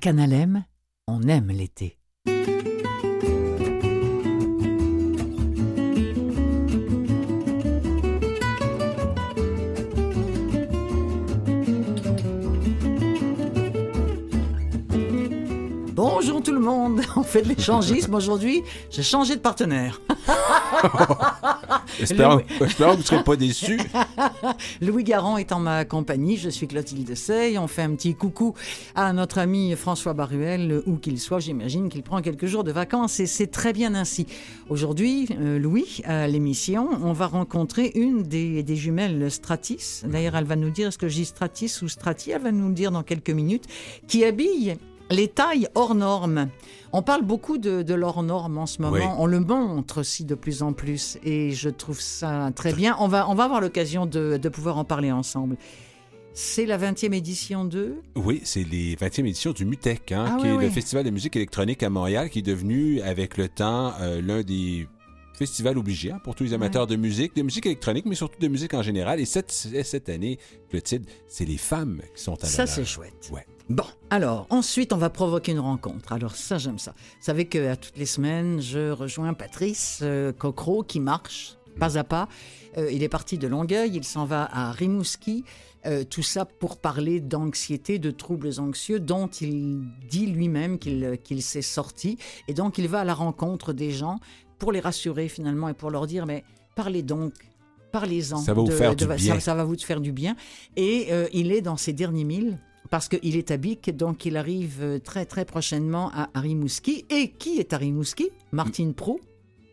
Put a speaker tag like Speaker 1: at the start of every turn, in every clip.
Speaker 1: Canalem, on aime l'été. Bonjour tout le monde, on fait de l'échangisme aujourd'hui. J'ai changé de partenaire.
Speaker 2: espérons, espérons, que vous ne serez pas déçus.
Speaker 1: Louis Garand est en ma compagnie, je suis Clotilde Sey. On fait un petit coucou à notre ami François Baruel, où qu'il soit. J'imagine qu'il prend quelques jours de vacances et c'est très bien ainsi. Aujourd'hui, euh, Louis, à l'émission, on va rencontrer une des, des jumelles Stratis. D'ailleurs, elle va nous dire, est-ce que je dis Stratis ou Strati? Elle va nous le dire dans quelques minutes, qui habille les tailles hors normes. On parle beaucoup de, de l'hors norme en ce moment. On le montre aussi de plus en plus. Et je trouve ça très bien. On va, on va avoir l'occasion de, de pouvoir en parler ensemble. C'est la 20e édition de
Speaker 2: Oui, c'est les 20e éditions du MUTEC, hein,
Speaker 1: Ah
Speaker 2: qui
Speaker 1: oui,
Speaker 2: est
Speaker 1: oui.
Speaker 2: le Festival de musique électronique à Montréal, qui est devenu, avec le temps, euh, l'un des festivals obligés hein, pour tous les amateurs de musique, de musique électronique, mais surtout de musique en général. Et cette, cette année, Clotilde, c'est les femmes qui sont à
Speaker 1: Ça,
Speaker 2: l'honneur.
Speaker 1: c'est chouette.
Speaker 2: Ouais.
Speaker 1: Bon, alors, ensuite, on va provoquer une rencontre. Alors, ça, j'aime ça. Vous savez qu'à toutes les semaines, je rejoins Patrice euh, Cocro qui marche pas à pas. Euh, il est parti de Longueuil, il s'en va à Rimouski. Euh, tout ça pour parler d'anxiété, de troubles anxieux dont il dit lui-même qu'il qu'il s'est sorti. Et donc, il va à la rencontre des gens pour les rassurer finalement et pour leur dire, mais parlez donc. Parlez-en.
Speaker 2: Ça va vous faire du
Speaker 1: ça-
Speaker 2: bien.
Speaker 1: Ça, va vous faire du bien. Et euh, il est dans ses derniers milles parce qu'il est à Bic, donc il arrive euh, très très prochainement à, Rimouski. Et qui est à Rimouski? Martine Prou,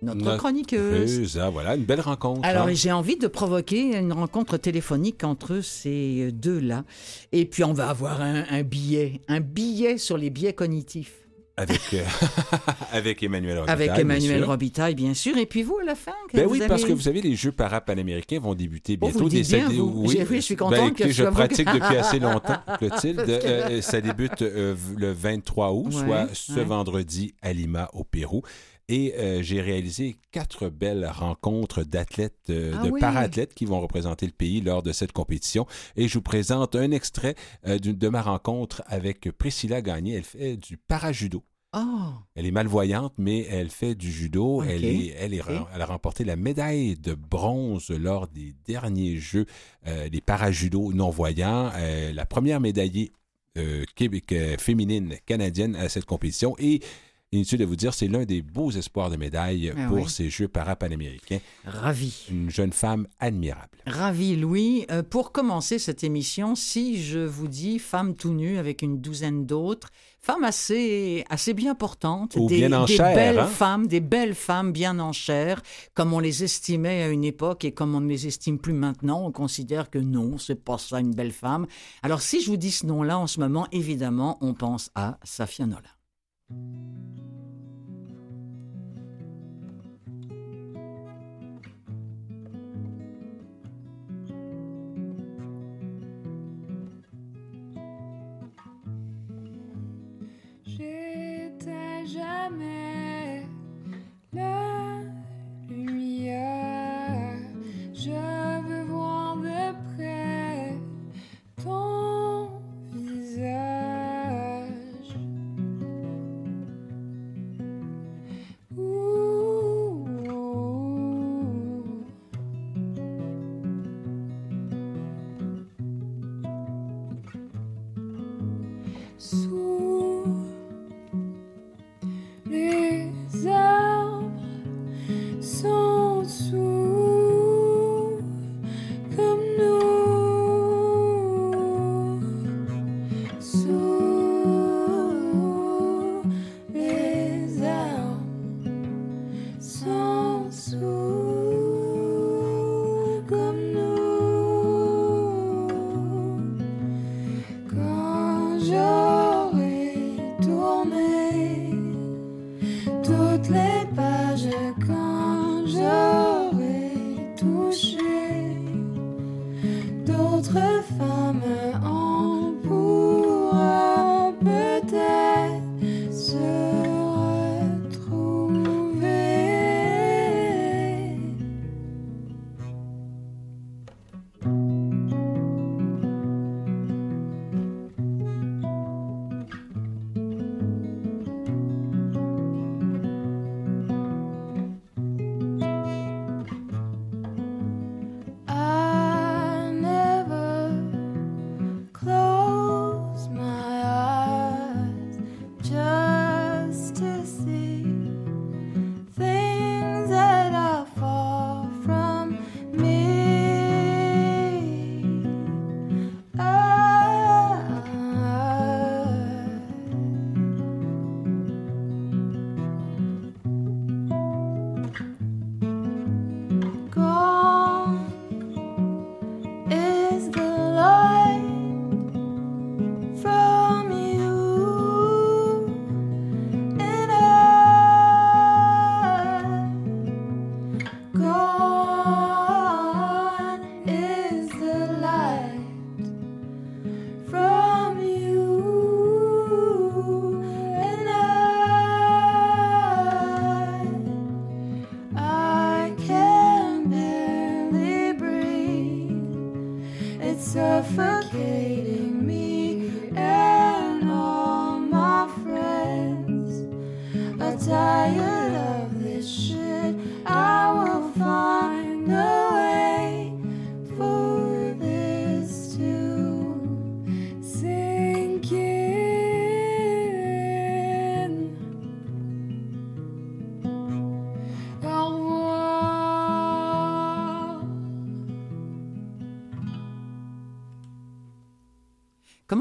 Speaker 1: notre, chroniqueuse.
Speaker 2: Voilà, une belle rencontre.
Speaker 1: Alors
Speaker 2: hein.
Speaker 1: j'ai envie de provoquer une rencontre téléphonique entre ces deux-là. Et puis on va avoir un, un billet, un billet sur les biais cognitifs.
Speaker 2: Avec, euh, avec Emmanuel Robitaille,
Speaker 1: avec
Speaker 2: bien
Speaker 1: Emmanuel
Speaker 2: sûr.
Speaker 1: Robitaille, bien sûr. Et puis vous, à la fin que
Speaker 2: Ben oui,
Speaker 1: avez-
Speaker 2: parce que vous savez, les Jeux parapanaméricains vont débuter
Speaker 1: Oh,
Speaker 2: bientôt.
Speaker 1: vous
Speaker 2: Des-
Speaker 1: bien,
Speaker 2: des-
Speaker 1: vous. J'ai- oui, je suis
Speaker 2: Ben,
Speaker 1: contente
Speaker 2: écoutez,
Speaker 1: que
Speaker 2: je
Speaker 1: soit vous.
Speaker 2: pratique depuis assez longtemps, Clotilde.
Speaker 1: Que-
Speaker 2: Euh, ça débute euh, le 23 août,
Speaker 1: Ouais,
Speaker 2: soit ce
Speaker 1: ouais.
Speaker 2: vendredi à Lima, au Pérou. Et euh, j'ai réalisé quatre belles rencontres d'athlètes, euh,
Speaker 1: Ah
Speaker 2: de
Speaker 1: oui.
Speaker 2: para-athlètes qui vont représenter le pays lors de cette compétition. Et je vous présente un extrait euh, de ma rencontre avec Priscilla Gagné. Elle fait du para-judo.
Speaker 1: Oh,
Speaker 2: Elle est malvoyante, mais elle fait du judo. Elle, est, elle, est,
Speaker 1: Ok.
Speaker 2: elle a remporté la médaille de bronze lors des derniers Jeux des parajudo non-voyants. La première médaillée euh, Québec, euh, féminine canadienne à cette compétition. Et inutile de vous dire, c'est l'un des beaux espoirs de médaille
Speaker 1: Ah
Speaker 2: pour
Speaker 1: oui.
Speaker 2: ces Jeux parapanaméricains.
Speaker 1: ravi.
Speaker 2: Une jeune femme admirable.
Speaker 1: Ravi, Louis. Euh, pour commencer cette émission, si je vous dis femme tout nue avec une douzaine d'autres, femmes assez, assez bien portantes,
Speaker 2: Ou
Speaker 1: des,
Speaker 2: bien en
Speaker 1: des
Speaker 2: chair,
Speaker 1: belles
Speaker 2: hein?
Speaker 1: femmes, des belles femmes bien en chair, comme on les estimait à une époque et comme on ne les estime plus maintenant, on considère que non, c'est pas ça une belle femme. Alors si je vous dis ce nom-là en ce moment, évidemment, on pense à Safia Nolin.
Speaker 3: J'étais jamais la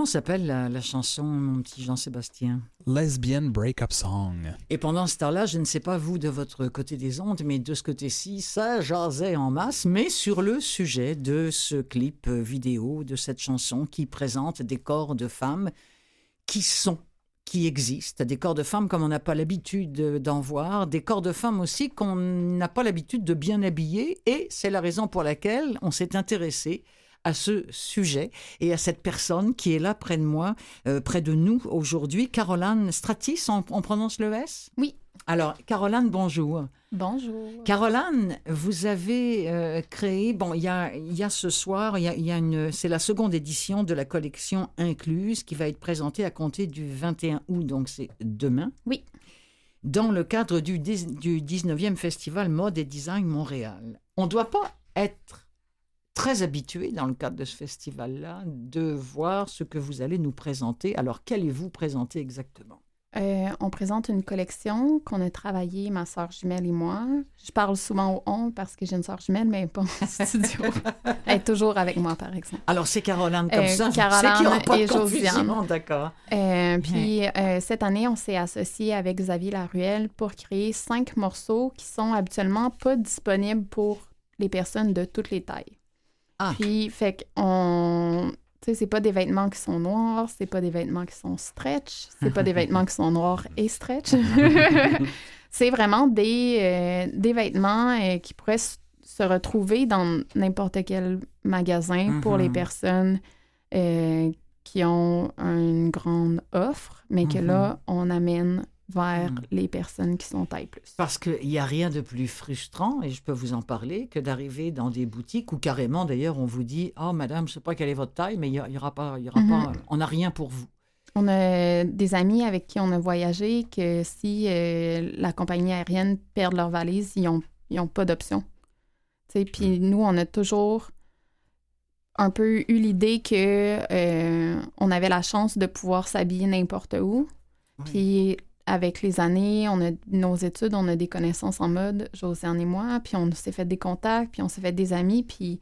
Speaker 1: Comment s'appelle la, la chanson, mon petit Jean-Sébastien?
Speaker 4: Lesbian breakup song.
Speaker 1: Et pendant ce temps-là, je ne sais pas vous de votre côté des ondes, mais de ce côté-ci, ça jasait en masse, mais sur le sujet de ce clip euh, vidéo, de cette chanson qui présente des corps de femmes qui sont, qui existent, des corps de femmes comme on n'a pas l'habitude d'en voir, des corps de femmes aussi qu'on n'a pas l'habitude de bien habiller, et c'est la raison pour laquelle on s'est intéressé à ce sujet et à cette personne qui est là près de moi, euh, près de nous aujourd'hui, Caroline Stratis, on, on prononce le S?
Speaker 5: Oui.
Speaker 1: Alors, Caroline, bonjour.
Speaker 5: Bonjour.
Speaker 1: Caroline, vous avez euh, créé, bon, il y a, y a ce soir, il y a, il y a une, c'est la seconde édition de la collection Incluse qui va être présentée à compter du 21 août, donc c'est demain.
Speaker 5: Oui.
Speaker 1: Dans le cadre du, du 19e Festival Mode et Design Montréal. On ne doit pas être très habitué dans le cadre de ce festival-là de voir ce que vous allez nous présenter. Alors, qu'allez-vous présenter exactement?
Speaker 5: Euh, on présente une collection qu'on a travaillée, ma soeur jumelle et moi. Je parle souvent au on parce que j'ai une soeur jumelle, mais pas en studio. Elle est toujours avec moi, par exemple.
Speaker 1: Alors, c'est Caroline comme
Speaker 5: Euh,
Speaker 1: ça.
Speaker 5: Caroline
Speaker 1: pas
Speaker 5: et Josiane.
Speaker 1: D'accord.
Speaker 5: Euh, puis euh, cette année, on s'est associé avec Xavier Laruelle pour créer cinq morceaux qui sont habituellement pas disponibles pour les personnes de toutes les tailles.
Speaker 1: Ah.
Speaker 5: Puis, fait qu'on. Tu sais, c'est pas des vêtements qui sont noirs, c'est pas des vêtements qui sont stretch, c'est pas des vêtements qui sont noirs et stretch. c'est vraiment des, euh, des vêtements euh, qui pourraient se retrouver dans n'importe quel magasin pour les
Speaker 1: Mhm.
Speaker 5: personnes euh, qui ont une grande offre, mais que
Speaker 1: Mhm.
Speaker 5: là, on amène vers
Speaker 1: Mhm.
Speaker 5: les personnes qui sont taille plus.
Speaker 1: Parce qu'il n'y a rien de plus frustrant, et je peux vous en parler, que d'arriver dans des boutiques où carrément, d'ailleurs, on vous dit « Oh, madame, je ne sais pas quelle est votre taille, mais il n'y aura pas, y aura pas, on n'a rien pour vous.
Speaker 5: On a des amis avec qui on a voyagé que si euh, la compagnie aérienne perd leur valise, ils n'ont ils ont pas d'option. Puis nous, on a toujours un peu eu l'idée que euh, on avait la chance de pouvoir s'habiller n'importe où. Puis avec les années, on a nos études, on a des connaissances en mode, Josiane et moi, puis on s'est fait des contacts, puis on s'est fait des amis, puis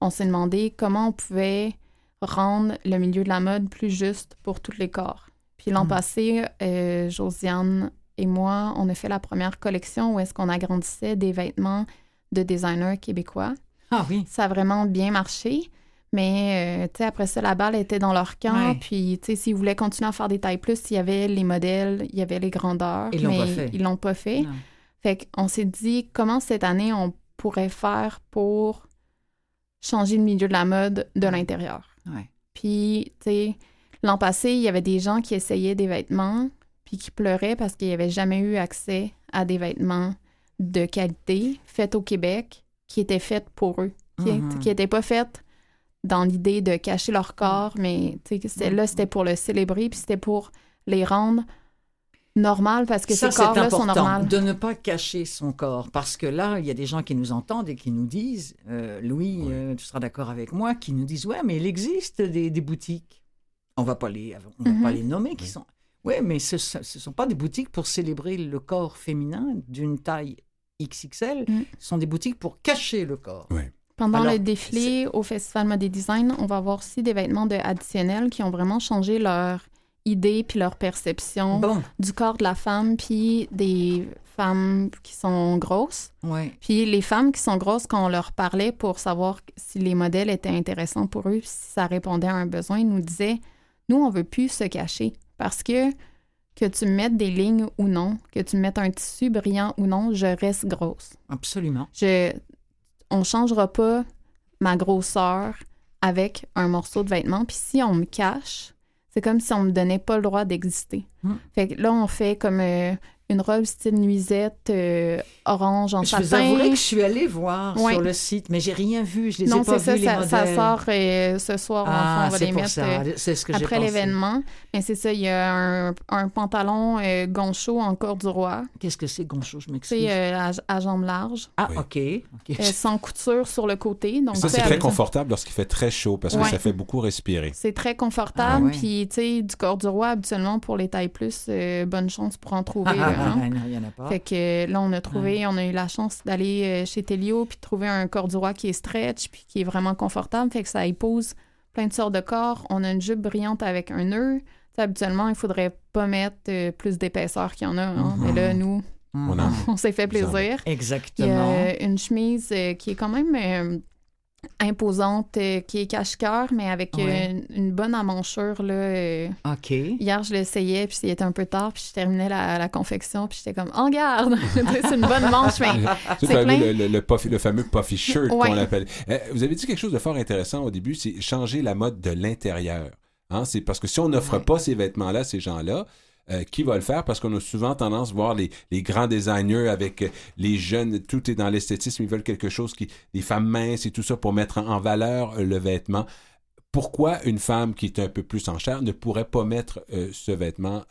Speaker 5: on s'est demandé comment on pouvait rendre le milieu de la mode plus juste pour tous les corps. Puis l'an
Speaker 1: Mm.
Speaker 5: passé, euh, Josiane et moi, on a fait la première collection où est-ce qu'on agrandissait des vêtements de designers québécois.
Speaker 1: Ah oui,
Speaker 5: Ça a vraiment bien marché. Mais, euh, après ça, la balle était dans leur camp.
Speaker 1: Ouais.
Speaker 5: Puis, tu sais, s'ils voulaient continuer à faire des tailles plus, il y avait les modèles, il y avait les grandeurs.
Speaker 1: Ils l'ont
Speaker 5: mais
Speaker 1: pas fait.
Speaker 5: Ils l'ont pas fait.
Speaker 1: Non.
Speaker 5: Fait qu'on s'est dit, comment cette année on pourrait faire pour changer le milieu de la mode de l'intérieur?
Speaker 1: Ouais.
Speaker 5: Puis, tu sais, l'an passé, il y avait des gens qui essayaient des vêtements, puis qui pleuraient parce qu'ils n'avaient jamais eu accès à des vêtements de qualité, faits au Québec, qui étaient faits pour eux, qui
Speaker 1: Mhm.
Speaker 5: n'étaient pas faits dans l'idée de cacher leur corps, mais c'était- là, c'était pour le célébrer, puis c'était pour les rendre normales parce que
Speaker 1: Ça,
Speaker 5: ces
Speaker 1: c'est
Speaker 5: corps-là sont normaux.
Speaker 1: de ne pas cacher son corps. Parce que là, il y a des gens qui nous entendent et qui nous disent, euh, Louis,
Speaker 2: Oui.
Speaker 1: euh, tu seras d'accord avec moi, qui nous disent, ouais, mais il existe des, des boutiques. On va pas les, on va pas les nommer, qui
Speaker 2: Oui.
Speaker 1: sont... Oui, mais ce ne sont pas des boutiques pour célébrer le corps féminin d'une taille XXL.
Speaker 5: Mm.
Speaker 1: Ce sont des boutiques pour cacher le corps.
Speaker 2: Oui.
Speaker 5: Pendant
Speaker 1: Alors,
Speaker 5: le défilé au Festival Mode et Design, on va avoir aussi des vêtements de additionnels qui ont vraiment changé leur idée puis leur perception
Speaker 1: Bon,
Speaker 5: du corps de la femme puis des femmes qui sont grosses.
Speaker 1: ouais.
Speaker 5: Puis les femmes qui sont grosses, quand on leur parlait pour savoir si les modèles étaient intéressants pour eux, si ça répondait à un besoin, ils nous disaient Nous, on veut plus se cacher parce que que tu me mettes des lignes ou non, que tu me mettes un tissu brillant ou non, je reste grosse.
Speaker 1: Absolument.
Speaker 5: Je, on changera pas ma grosseur avec un morceau de vêtement. Puis si on me cache, c'est comme si on me donnait pas le droit d'exister.
Speaker 1: Hmm.
Speaker 5: Fait que là, on fait comme euh, une robe style nuisette euh, orange en
Speaker 1: Je vous
Speaker 5: satin.
Speaker 1: avouerai que je suis allée voir
Speaker 5: Ouais.
Speaker 1: sur le site, mais j'ai rien vu. Je les
Speaker 5: non,
Speaker 1: ai pas
Speaker 5: c'est ça,
Speaker 1: vus, les
Speaker 5: ça, ça
Speaker 1: modèles.
Speaker 5: sort euh, ce soir.
Speaker 1: Ah,
Speaker 5: enfin, on va
Speaker 1: c'est
Speaker 5: les
Speaker 1: pour
Speaker 5: mettre
Speaker 1: ça.
Speaker 5: euh,
Speaker 1: C'est ce que j'ai
Speaker 5: après l'événement. Mais c'est ça, il y a un, un pantalon euh, goncho en corde du roi.
Speaker 1: Qu'est-ce que c'est, Goncho? Je m'excuse.
Speaker 5: euh, à, à jambes larges,
Speaker 1: Ah,
Speaker 2: Oui.
Speaker 1: OK. OK.
Speaker 5: euh, sans couture sur le côté. Donc,
Speaker 2: Ça, c'est très confortable lorsqu'il fait très chaud parce que ça fait beaucoup respirer.
Speaker 5: C'est très confortable.
Speaker 1: Ah ouais.
Speaker 5: Puis, tu sais, du corps du roi, habituellement, pour les tailles plus, euh, bonne chance pour en trouver.
Speaker 1: Ah, ah,
Speaker 5: hein?
Speaker 1: ah, non, il n'y en a pas.
Speaker 5: Fait que là, on a trouvé, on a eu la chance d'aller euh, chez Telio puis de trouver un corps du roi qui est stretch puis qui est vraiment confortable. Fait que ça épouse plein de sortes de corps. On a une jupe brillante avec un nœud. Habituellement, il faudrait pas mettre euh, plus d'épaisseur qu'il y en a. hein.
Speaker 1: Mhm.
Speaker 5: Mais là, nous,
Speaker 2: On en-
Speaker 5: on s'est fait plaisir. Il y
Speaker 1: Exactement.
Speaker 5: a une chemise euh, qui est quand même imposante, euh, qui est cache-cœur, mais avec euh,
Speaker 1: Ouais.
Speaker 5: une, une bonne amanchure. Là, euh.
Speaker 1: OK.
Speaker 5: Hier, je l'essayais, puis il était un peu tard, puis je terminais la, la confection, puis j'étais comme « En garde! » C'est une bonne manche, mais C'est plein.
Speaker 2: le, le- le puffy- le fameux puffy shirt
Speaker 5: Ouais.
Speaker 2: qu'on appelle. Euh, vous avez dit quelque chose de fort intéressant au début, c'est changer la mode de l'intérieur. Hein, c'est parce que si on n'offre
Speaker 1: Ouais.
Speaker 2: pas ces vêtements-là à ces gens-là, euh, qui va le faire? Parce qu'on a souvent tendance à voir les, les grands designers avec euh, les jeunes, tout est dans l'esthétisme, ils veulent quelque chose qui, des femmes minces et tout ça pour mettre en, en valeur euh, le vêtement. Pourquoi une femme qui est un peu plus en chair ne pourrait pas mettre euh, ce vêtement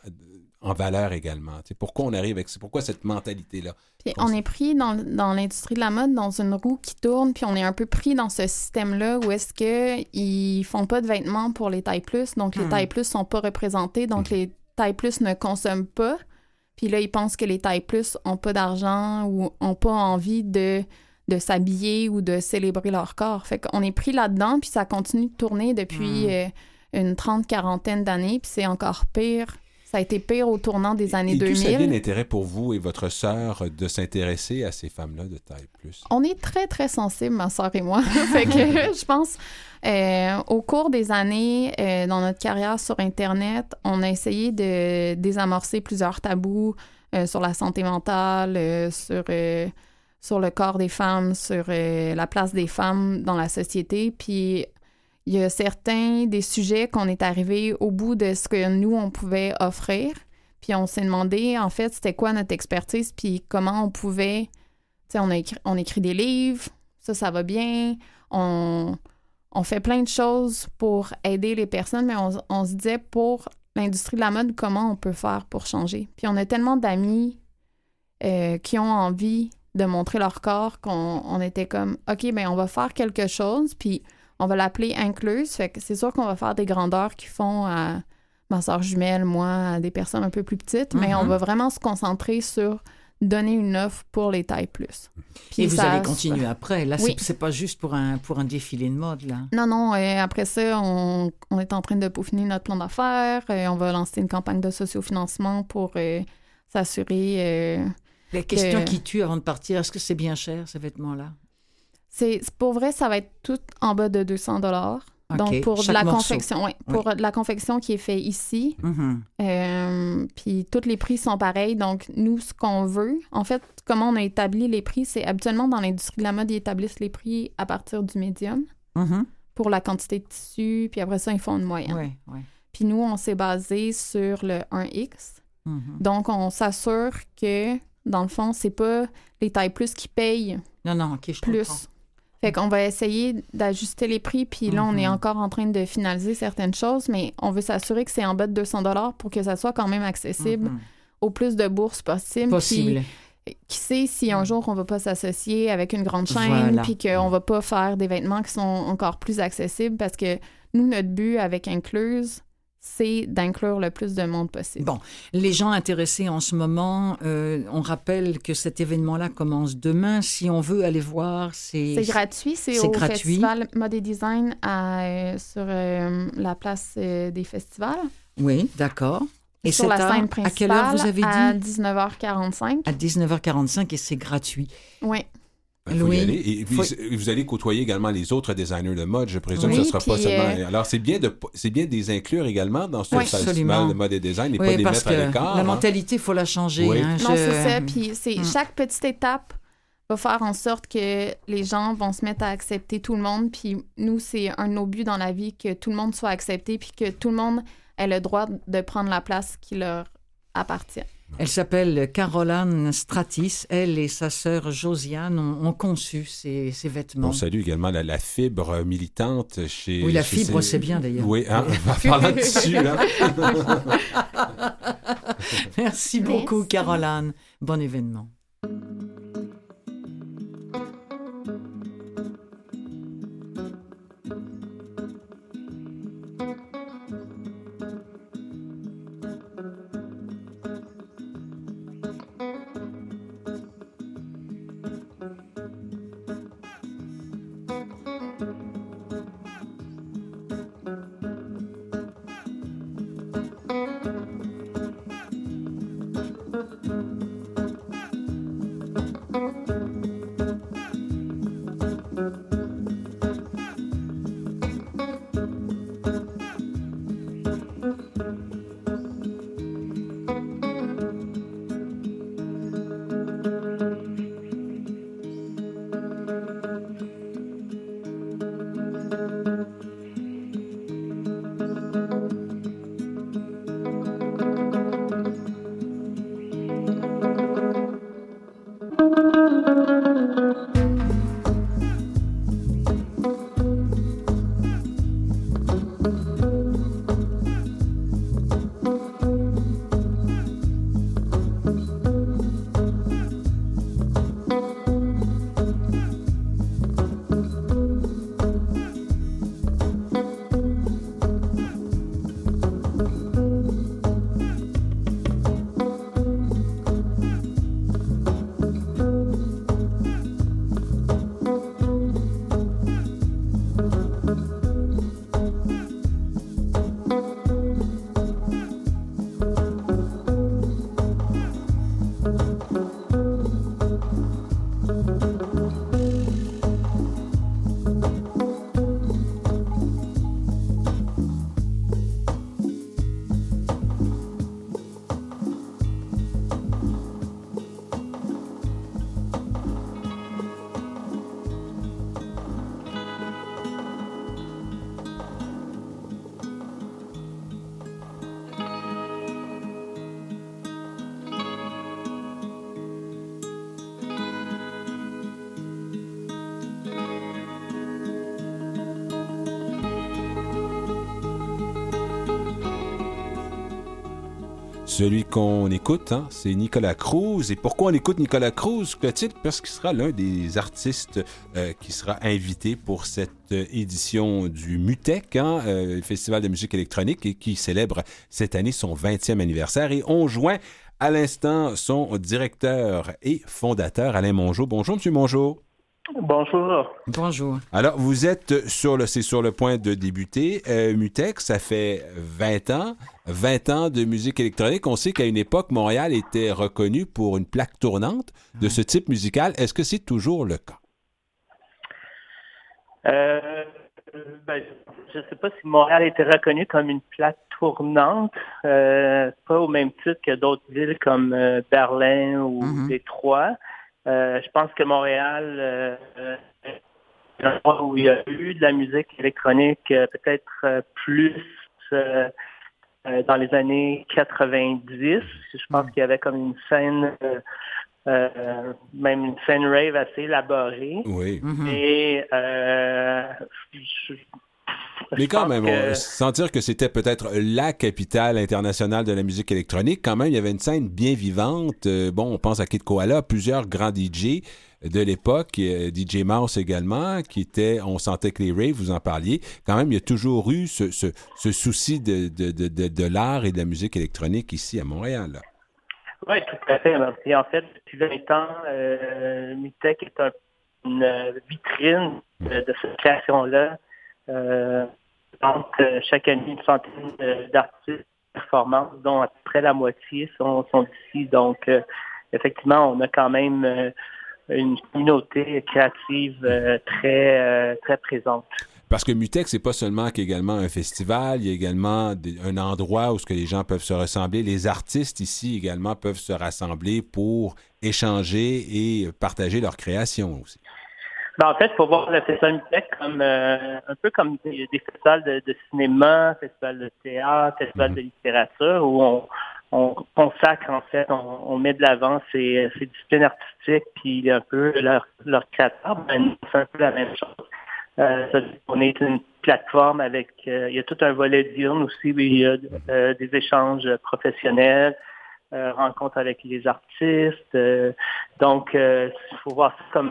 Speaker 2: en valeur également? Tu sais, pourquoi on arrive avec pourquoi cette mentalité-là?
Speaker 5: Puis on est pris dans, dans l'industrie de la mode dans une roue qui tourne, puis on est un peu pris dans ce système-là où est-ce que ils font pas de vêtements pour les tailles plus, donc les
Speaker 1: Hmm.
Speaker 5: tailles plus sont pas représentées, donc les plus ne consomment pas. Puis là, ils pensent que les tailles plus ont pas d'argent ou ont pas envie de, de s'habiller ou de célébrer leur corps. Fait qu'on est pris là-dedans, puis ça continue de tourner depuis
Speaker 1: Hmm.
Speaker 5: euh, une trente, quarantaine d'années, puis c'est encore pire. Ça a été pire au tournant des années
Speaker 2: Et d'où
Speaker 5: 2000.
Speaker 2: ça vient l'intérêt pour vous et votre sœur de s'intéresser à ces femmes-là de taille plus?
Speaker 5: On est très, très sensibles, ma soeur et moi. fait que je pense, euh, au cours des années, euh, dans notre carrière sur Internet, on a essayé de désamorcer plusieurs tabous euh, sur la santé mentale, sur, sur le corps des femmes, sur la place des femmes dans la société. Puis il y a certains des sujets qu'on est arrivé au bout de ce que nous, on pouvait offrir. Puis on s'est demandé, en fait, c'était quoi notre expertise, puis comment on pouvait... Tu sais, on, écrit, on écrit des livres, ça, ça va bien. On, on fait plein de choses pour aider les personnes, mais on, on se disait, pour l'industrie de la mode, comment on peut faire pour changer? Puis on a tellement d'amis euh, qui ont envie de montrer leur corps qu'on on était comme, OK, ben on va faire quelque chose, puis on va l'appeler incluse. Fait que c'est sûr qu'on va faire des grandeurs qui font à ma soeur jumelle, moi, à des personnes un peu plus petites, mais on
Speaker 1: Mhm.
Speaker 5: va vraiment se concentrer sur donner une offre pour les tailles plus. Puis
Speaker 1: Et vous
Speaker 5: ça-
Speaker 1: allez continuer après. Là, c'est-
Speaker 5: Oui.
Speaker 1: c'est pas juste pour un, pour un défilé de mode, là.
Speaker 5: Non, non, euh, après ça, on, on est en train de peaufiner notre plan d'affaires. Euh, on va lancer une campagne de sociofinancement pour euh, s'assurer. euh,
Speaker 1: Les questions
Speaker 5: Euh,
Speaker 1: qui tuent avant de partir, est-ce que c'est bien cher, ces vêtements-là?
Speaker 5: C'est pour vrai, ça va être tout en bas de 200 dollars. Donc pour de la
Speaker 1: morceau.
Speaker 5: confection, ouais, pour de la confection qui est fait ici.
Speaker 1: Mhm.
Speaker 5: Euh, puis tous les prix sont pareils. Donc, nous, ce qu'on veut, en fait, comment on a établi les prix, c'est habituellement dans l'industrie de la mode, ils établissent les prix à partir du médium
Speaker 1: Mhm.
Speaker 5: pour la quantité de tissu, puis après ça, ils font une moyenne.
Speaker 1: Ouais, ouais.
Speaker 5: Puis nous, on s'est basé sur le 1X.
Speaker 1: Mhm.
Speaker 5: Donc, on s'assure que, dans le fond, c'est pas les tailles plus qui payent
Speaker 1: Non, non, OK, je
Speaker 5: plus.
Speaker 1: comprends.
Speaker 5: Fait qu'on va essayer d'ajuster les prix, puis là, on est
Speaker 1: Mhm.
Speaker 5: encore en train de finaliser certaines choses, mais on veut s'assurer que c'est en bas de 200 pour que ça soit quand même accessible
Speaker 1: Mhm.
Speaker 5: au plus de bourses possible.
Speaker 1: Possible.
Speaker 5: Puis, qui sait si un jour on va pas s'associer avec une grande chaîne,
Speaker 1: Voilà.
Speaker 5: puis qu'on va pas faire des vêtements qui sont encore plus accessibles, parce que nous, notre but avec Incluse, c'est d'inclure le plus de monde possible.
Speaker 1: Bon, les gens intéressés en ce moment, euh, on rappelle que cet événement-là commence demain. Si on veut aller voir, c'est...
Speaker 5: C'est gratuit, c'est au
Speaker 1: gratuit.
Speaker 5: festival Mode et Design à, euh, sur euh, la place des festivals.
Speaker 1: Oui, d'accord. Et
Speaker 5: sur
Speaker 1: c'est
Speaker 5: la
Speaker 1: à-
Speaker 5: scène
Speaker 1: à
Speaker 5: principale.
Speaker 1: quelle heure vous avez
Speaker 5: À
Speaker 1: dit?
Speaker 5: 19h45.
Speaker 1: À 19h45 et c'est gratuit.
Speaker 5: Oui.
Speaker 2: Ben, faut
Speaker 1: Louis,
Speaker 2: y aller. Et puis,
Speaker 1: faut-
Speaker 2: c'est- vous allez côtoyer également les autres designers de mode. Je présume
Speaker 5: Oui,
Speaker 2: que ce sera pas seulement.
Speaker 5: euh,
Speaker 2: Alors, c'est bien de c'est bien de les inclure également dans ce
Speaker 5: Oui.
Speaker 2: festival de mode et design et pas
Speaker 1: Oui,
Speaker 2: de les
Speaker 1: parce
Speaker 2: mettre
Speaker 1: que
Speaker 2: à l'écart.
Speaker 1: la
Speaker 2: hein.
Speaker 1: mentalité, il faut la changer.
Speaker 2: Oui.
Speaker 1: hein.
Speaker 5: Non,
Speaker 1: Je-
Speaker 5: c'est ça. Puis c'est
Speaker 1: Hmm.
Speaker 5: chaque petite étape va faire en sorte que les gens vont se mettre à accepter tout le monde. Puis nous, c'est un de nos buts dans la vie que tout le monde soit accepté, puis que tout le monde ait le droit de prendre la place qui leur appartient.
Speaker 1: Elle s'appelle Caroline Stratis. Elle et sa sœur Josiane ont, ont conçu ces, ces vêtements.
Speaker 2: On salue également la, la fibre militante chez.
Speaker 1: Oui, la
Speaker 2: chez
Speaker 1: fibre,
Speaker 2: ces-
Speaker 1: c'est bien d'ailleurs.
Speaker 2: Oui, hein, parlant de tissu, hein.
Speaker 1: Merci beaucoup,
Speaker 5: Merci.
Speaker 1: Caroline. Bon événement.
Speaker 2: Celui qu'on écoute, hein, c'est Nicolas Cruz. Et pourquoi on écoute Nicolas Cruz, Clotilde? Parce qu'il sera l'un des artistes euh, qui sera invité pour cette euh, édition du MUTEC, hein, euh, Festival de musique électronique, qui célèbre cette année son 20e anniversaire. Et on joint à l'instant son directeur et fondateur, Alain Mongeau. Bonjour, Monsieur Mongeau.
Speaker 6: Bonjour.
Speaker 1: Bonjour.
Speaker 2: Alors, vous êtes sur le, c'est sur le point de débuter. Euh, Mutex, ça fait 20 ans. 20 ans de musique électronique. On sait qu'à une époque, Montréal était reconnu pour une plaque tournante de ce type musical. Est-ce que c'est toujours le cas?
Speaker 6: Euh, ben, je ne sais pas si Montréal été reconnu comme une plaque tournante, euh, pas au même titre que d'autres villes comme euh, Berlin ou
Speaker 1: Mhm.
Speaker 6: Détroit. Euh, je pense que Montréal, euh, euh, c'est un endroit où il y a eu de la musique électronique euh, peut-être euh, plus euh, euh, dans les années 90. Je pense qu'il y avait comme une scène, euh, euh, même une scène rave assez élaborée.
Speaker 2: Oui.
Speaker 1: Mhm.
Speaker 6: Et euh, je-
Speaker 2: Mais quand même,
Speaker 6: que-
Speaker 2: on- sentir que c'était peut-être la capitale internationale de la musique électronique, quand même, il y avait une scène bien vivante. Euh, bon, on pense à Kid Koala, plusieurs grands DJ de l'époque, euh, DJ Mouse également, qui était, on sentait que les raves, vous en parliez. Quand même, il y a toujours eu ce, ce, ce souci de, de, de, de, de l'art et de la musique électronique ici à Montréal.
Speaker 6: Oui, tout à fait. Et en fait, depuis 20 ans, euh, Mitech est un- une vitrine de, de cette création-là. Euh, donc, euh, chaque année, une centaine d'artistes performances, dont à peu près la moitié sont, ici. Donc, euh, effectivement, on a quand même une communauté créative très, très présente.
Speaker 2: Parce que Mutex, c'est pas seulement qu'également un festival, il y a également un endroit où ce que les gens peuvent se ressembler. Les artistes ici également peuvent se rassembler pour échanger et partager leur création aussi.
Speaker 6: Ben, en fait, il faut voir le Festival Mitech comme euh, un peu comme des, des festivals de, de cinéma, festivals de théâtre, festivals
Speaker 2: Mhm.
Speaker 6: de littérature, où on, on consacre en fait, on, on met de l'avant ces, ces disciplines artistiques, puis un peu leur, leur créateur. Ben, c'est un peu la même chose. Euh, on est une plateforme avec, euh, il y a tout un volet diurne aussi, où il y a euh, des échanges professionnels, euh, rencontres avec les artistes. euh, donc, il faut voir ça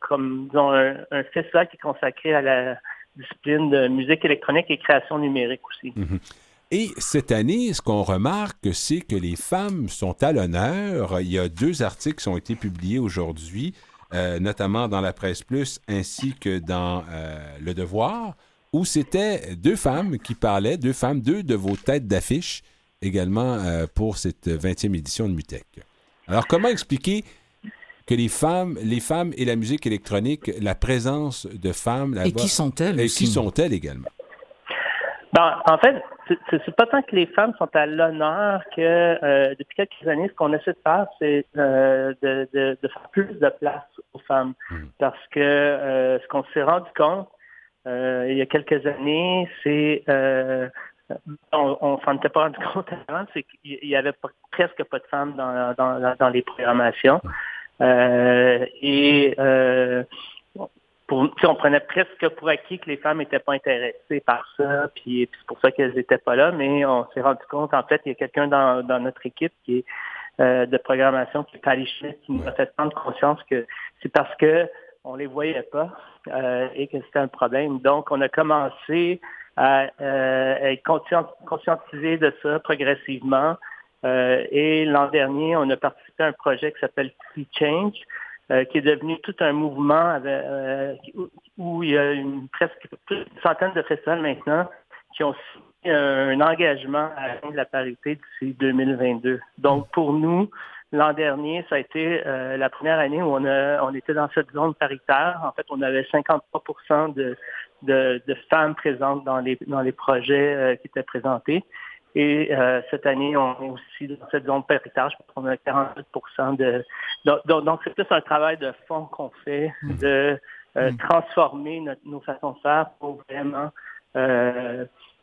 Speaker 6: comme, disons, un, festival qui est consacré à la discipline de musique électronique et création numérique aussi.
Speaker 2: Et cette année, ce qu'on remarque, c'est que les femmes sont à l'honneur. Il y a deux articles qui ont été publiés aujourd'hui, euh, notamment dans la Presse Plus ainsi que dans euh, Le Devoir, où c'était deux femmes qui parlaient, deux femmes, deux de vos têtes d'affiche également euh, pour cette 20e édition de Mutec. Alors, comment expliquer que les femmes, les femmes et la musique électronique, la présence de femmes là-bas,
Speaker 1: Et qui sont-elles
Speaker 2: et
Speaker 1: aussi?
Speaker 2: qui sont-elles également?
Speaker 6: Ben, en fait, c'est- c'est pas tant que les femmes sont à l'honneur que euh, depuis quelques années, ce qu'on essaie de faire, c'est euh, de, de, de faire plus de place aux femmes. Parce que euh, ce qu'on s'est rendu compte euh, il y a quelques années, c'est euh, on, on s'en était pas rendu compte avant, c'est qu'il y avait presque pas de femmes dans, dans, dans les programmations. Euh, et euh, pour, on prenait presque pour acquis que les femmes n'étaient pas intéressées par ça, puis, c'est pour ça qu'elles n'étaient pas là, mais on s'est rendu compte, en fait, il y a quelqu'un dans, dans notre équipe qui est euh, de programmation, qui est Schmidt, qui nous a fait prendre conscience que c'est parce que on les voyait pas euh, et que c'était un problème. Donc, on a commencé à, euh, être conscient- conscientisé de ça progressivement. Euh, et l'an dernier, on a participé à un projet qui s'appelle Free Change, euh, qui est devenu tout un mouvement avec, euh, où, il y a une, presque d'une centaine de festivals maintenant qui ont signé un engagement à atteindre la parité d'ici 2022. Donc, pour nous, l'an dernier, ça a été euh, la première année où on, a, on était dans cette zone paritaire. En fait, on avait 53% de, de, de femmes présentes dans les, dans les projets euh, qui étaient présentés. Et euh, cette année, on est aussi dans cette zone pense qu'on a 48% de... Donc, c'est plus un travail de fond qu'on fait de euh, transformer notre, nos façons de faire pour vraiment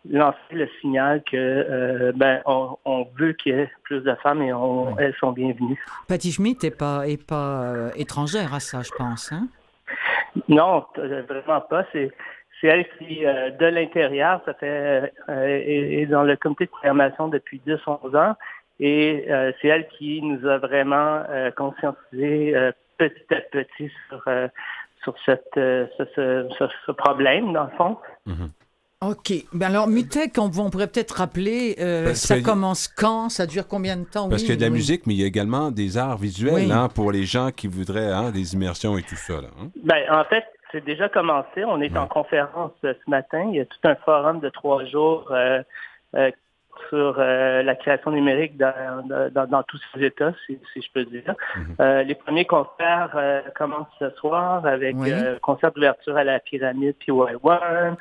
Speaker 6: lancer le signal que euh, ben on, on veut qu'il y ait plus de femmes et on, elles sont bienvenues.
Speaker 1: Patty Schmidt n'est pas, est pas euh, étrangère à ça, je pense. Hein?
Speaker 6: Non, vraiment pas. C'est c'est elle qui, euh, de l'intérieur, ça fait euh, est, est dans le comité de programmation depuis 10-11 ans. Et euh, c'est elle qui nous a vraiment euh, conscientisé euh, petit à petit sur, euh, sur cette, euh, ce, ce- ce- ce problème, dans le fond.
Speaker 1: OK. Ben alors, Mutec, on, on pourrait peut-être rappeler, euh, ça
Speaker 2: que-
Speaker 1: commence quand? Ça dure combien de temps?
Speaker 2: Parce
Speaker 1: Oui,
Speaker 2: qu'il y a de la
Speaker 1: oui.
Speaker 2: musique, mais il y a également des arts visuels
Speaker 1: Oui.
Speaker 2: hein, pour les gens qui voudraient hein, des immersions et tout ça. Là, hein.
Speaker 6: Ben, en fait, c'est déjà commencé. On est en conférence euh, ce matin. Il y a tout un forum de trois jours euh, euh, sur euh, la création numérique dans, dans, dans tous ces États, si, si je peux dire. Euh, les premiers concerts euh, commencent ce soir avec
Speaker 1: Oui.
Speaker 6: euh, concert d'ouverture à la pyramide PY1.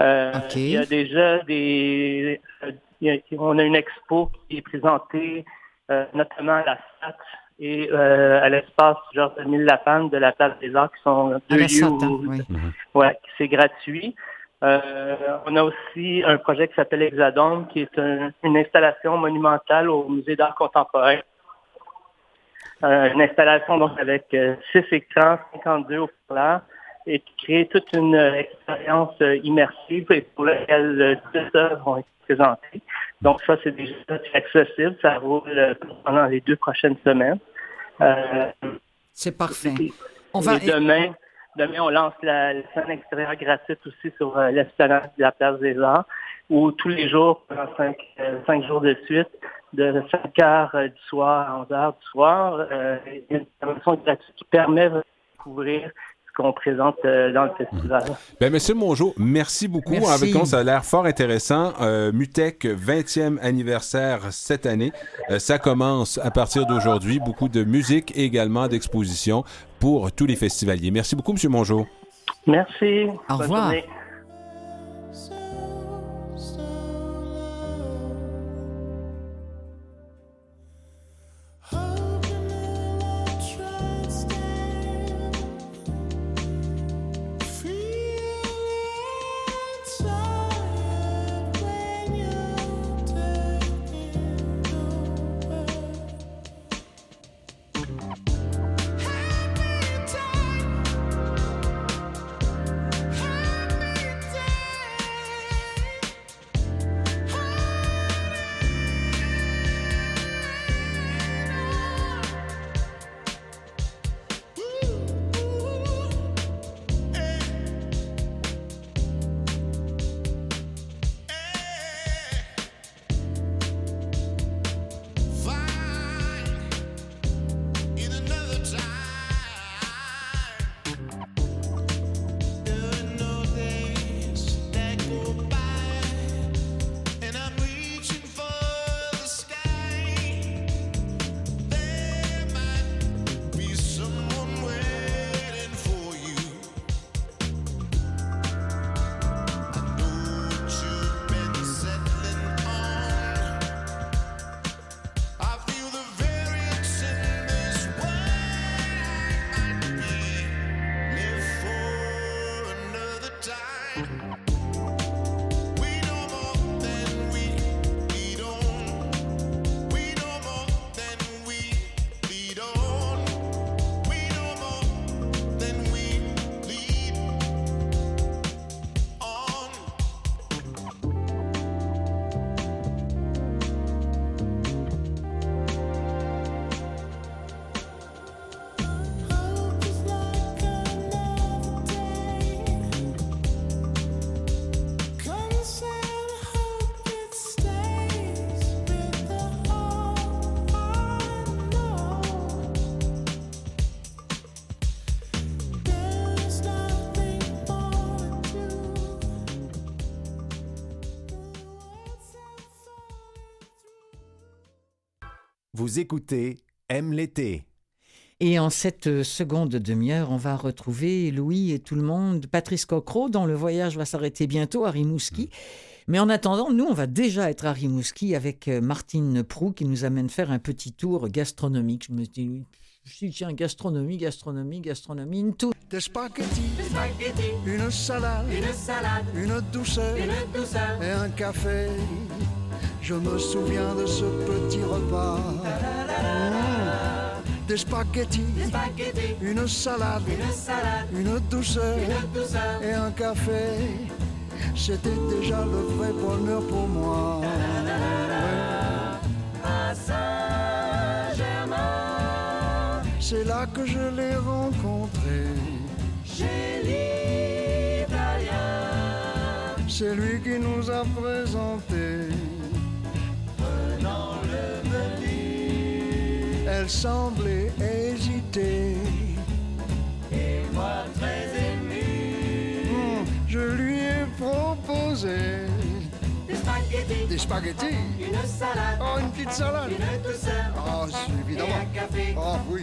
Speaker 6: Euh,
Speaker 1: OK.
Speaker 6: Il y a déjà des... euh, a- on a une expo qui est présentée euh, notamment à la SAT et euh, à l'espace Georges Emile Lapalme de la Place des Arts qui sont deux lieux
Speaker 1: hein,
Speaker 6: où-
Speaker 1: oui.
Speaker 6: Ouais, c'est gratuit. Euh, on a aussi un projet qui s'appelle Hexadome, qui est un- une installation monumentale au Musée d'art contemporain. Euh, une installation donc avec euh, six écrans, 52 haut-parleurs, et qui crée toute une euh, expérience euh, immersive et pour laquelle euh, 10 œuvres vont être présentées. Donc ça, c'est déjà accessible. Ça roule euh, pendant les deux prochaines semaines. Euh,
Speaker 1: C'est parfait.
Speaker 6: et-
Speaker 1: On va...
Speaker 6: et demain, demain, on lance la, la scène extérieure gratuite aussi sur euh, l'esplanade de la Place des Arts, où tous les jours, pendant cinq, euh, cinq jours de suite, de 5 heures euh, du soir à 11 heures du soir, il y a une intervention gratuite qui permet de découvrir qu'on présente euh, dans le festival.
Speaker 2: Ben, Monsieur Mongeau, merci beaucoup.
Speaker 1: Merci.
Speaker 2: Avec nous, ça a l'air fort intéressant. Euh, Mutec, 20e anniversaire cette année. Euh, ça commence à partir d'aujourd'hui. Beaucoup de musique et également d'expositions pour tous les festivaliers. Merci beaucoup, Monsieur Mongeau.
Speaker 6: Merci.
Speaker 1: Au revoir.
Speaker 6: journée.
Speaker 7: Vous écoutez Aime l'été.
Speaker 1: Et en cette euh, seconde demi-heure, on va retrouver Louis et tout le monde, Patrice Cocro, dont le voyage va s'arrêter bientôt à Rimouski. Mais en attendant, nous, on va déjà être à Rimouski avec euh, Martine Prou qui nous amène faire un petit tour gastronomique. Je me dis, oui, si, tiens, gastronomie, gastronomie, gastronomie, une tout.
Speaker 8: Des spaghettis, une salade, une, douceur, et un café. Je me souviens de ce petit repas. Mmh. Des, spaghettis, une salade, une, douceur, et un café. C'était déjà le vrai bonheur pour moi. À Saint-Germain, C'est là que je l'ai rencontré.
Speaker 3: Chez l'Italien.
Speaker 8: C'est lui qui nous a présenté. Elle semblait hésiter.
Speaker 3: Et moi très ému,
Speaker 8: Hmm, Je lui ai proposé
Speaker 3: des spaghettis,
Speaker 8: des spaghettis.
Speaker 3: une salade,
Speaker 8: Oh, une petite salade.
Speaker 3: une douceur et
Speaker 8: évidemment.
Speaker 3: un café.
Speaker 8: Ah oui.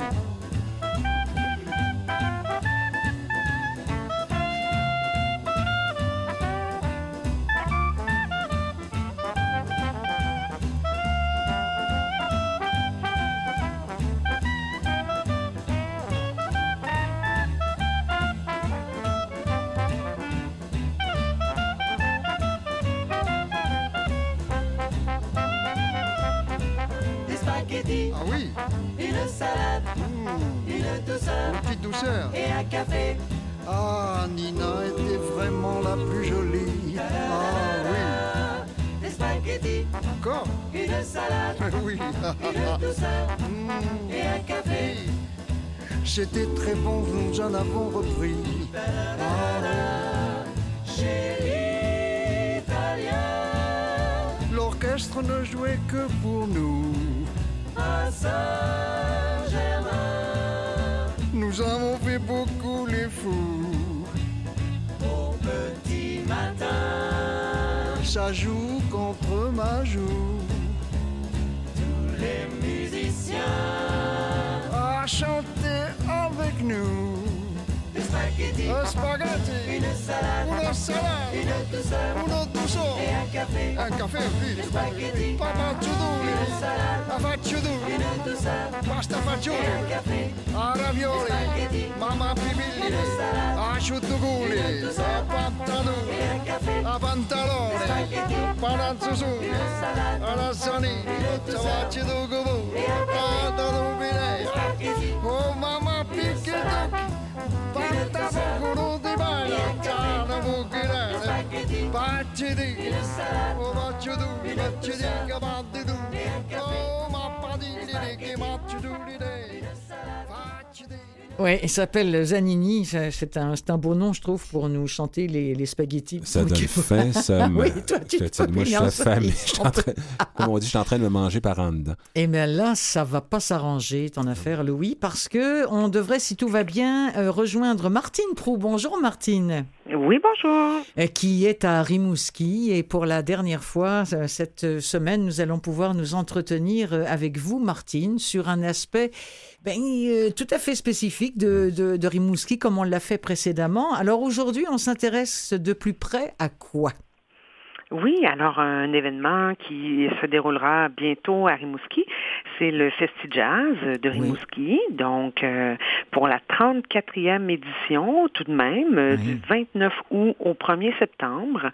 Speaker 8: Oui. Hmm,
Speaker 3: et un café.
Speaker 8: C'était très bon, nous en avons repris. Ah,
Speaker 3: Chez l'italien,
Speaker 8: L'orchestre ne jouait que pour nous.
Speaker 3: à Saint-Germain.
Speaker 8: Nous avons fait beaucoup les fous.
Speaker 3: Au petit matin,
Speaker 8: Ça joue contre ma joue. À chanter avec nous.
Speaker 3: des spaghettis,
Speaker 8: Un spaghetti.
Speaker 3: une salade,
Speaker 8: Une salade.
Speaker 3: une douceur
Speaker 8: Une douceur.
Speaker 3: Et un café.
Speaker 8: Un café, oui.
Speaker 3: Des spaghettis,
Speaker 8: Papa
Speaker 3: une
Speaker 8: Ciuduli.
Speaker 3: salade,
Speaker 8: Afacciuduli.
Speaker 3: une douceur
Speaker 8: Pasta
Speaker 3: et un
Speaker 8: fagioli.
Speaker 3: café.
Speaker 8: A ravioli.
Speaker 3: spaghetti,
Speaker 8: Mamma pibilli.
Speaker 3: une salade,
Speaker 8: Asciuttuguli.
Speaker 3: une douceur
Speaker 8: A pantaloni.
Speaker 3: et un café.
Speaker 8: A pantalone.
Speaker 3: spaghetti,
Speaker 8: Pananzusuni.
Speaker 3: une salade,
Speaker 8: A lasagne. Savacci dugubu. A dadubine.
Speaker 3: spaghetti,
Speaker 8: Oh mamma Partavo con un di balatana
Speaker 3: mucchirana
Speaker 8: Facci di, o faccio tu, facci di cavalli tu Oh mappa di che faccio tu di. Di.
Speaker 1: Ouais, il s'appelle Zanini. C'est un, c'est un beau nom, je trouve, pour nous chanter les, les spaghettis.
Speaker 2: Ça donne faim, ça. me-
Speaker 1: Oui, toi, tu te
Speaker 2: Moi, je suis. Je suis en train- Comme on dit, je suis en train de me manger par en dedans.
Speaker 1: Eh bien là, ça va pas s'arranger, ton affaire, Louis, parce que on devrait, si tout va bien, euh, rejoindre Martine Prou. Bonjour, Martine.
Speaker 9: Oui, bonjour.
Speaker 1: euh, qui est à Rimouski. Et pour la dernière fois, euh, cette semaine, nous allons pouvoir nous entretenir euh, avec vous, Martine, sur un aspect ben, euh, tout à fait spécifique de, de, de Rimouski, comme on l'a fait précédemment. Alors aujourd'hui, on s'intéresse de plus près à quoi?
Speaker 9: Oui, alors un événement qui se déroulera bientôt à Rimouski, c'est le Festi Jazz de
Speaker 1: Oui.
Speaker 9: Rimouski. Donc, euh, pour la 34e édition, tout de même, euh,
Speaker 1: Oui.
Speaker 9: du 29 août au 1er septembre.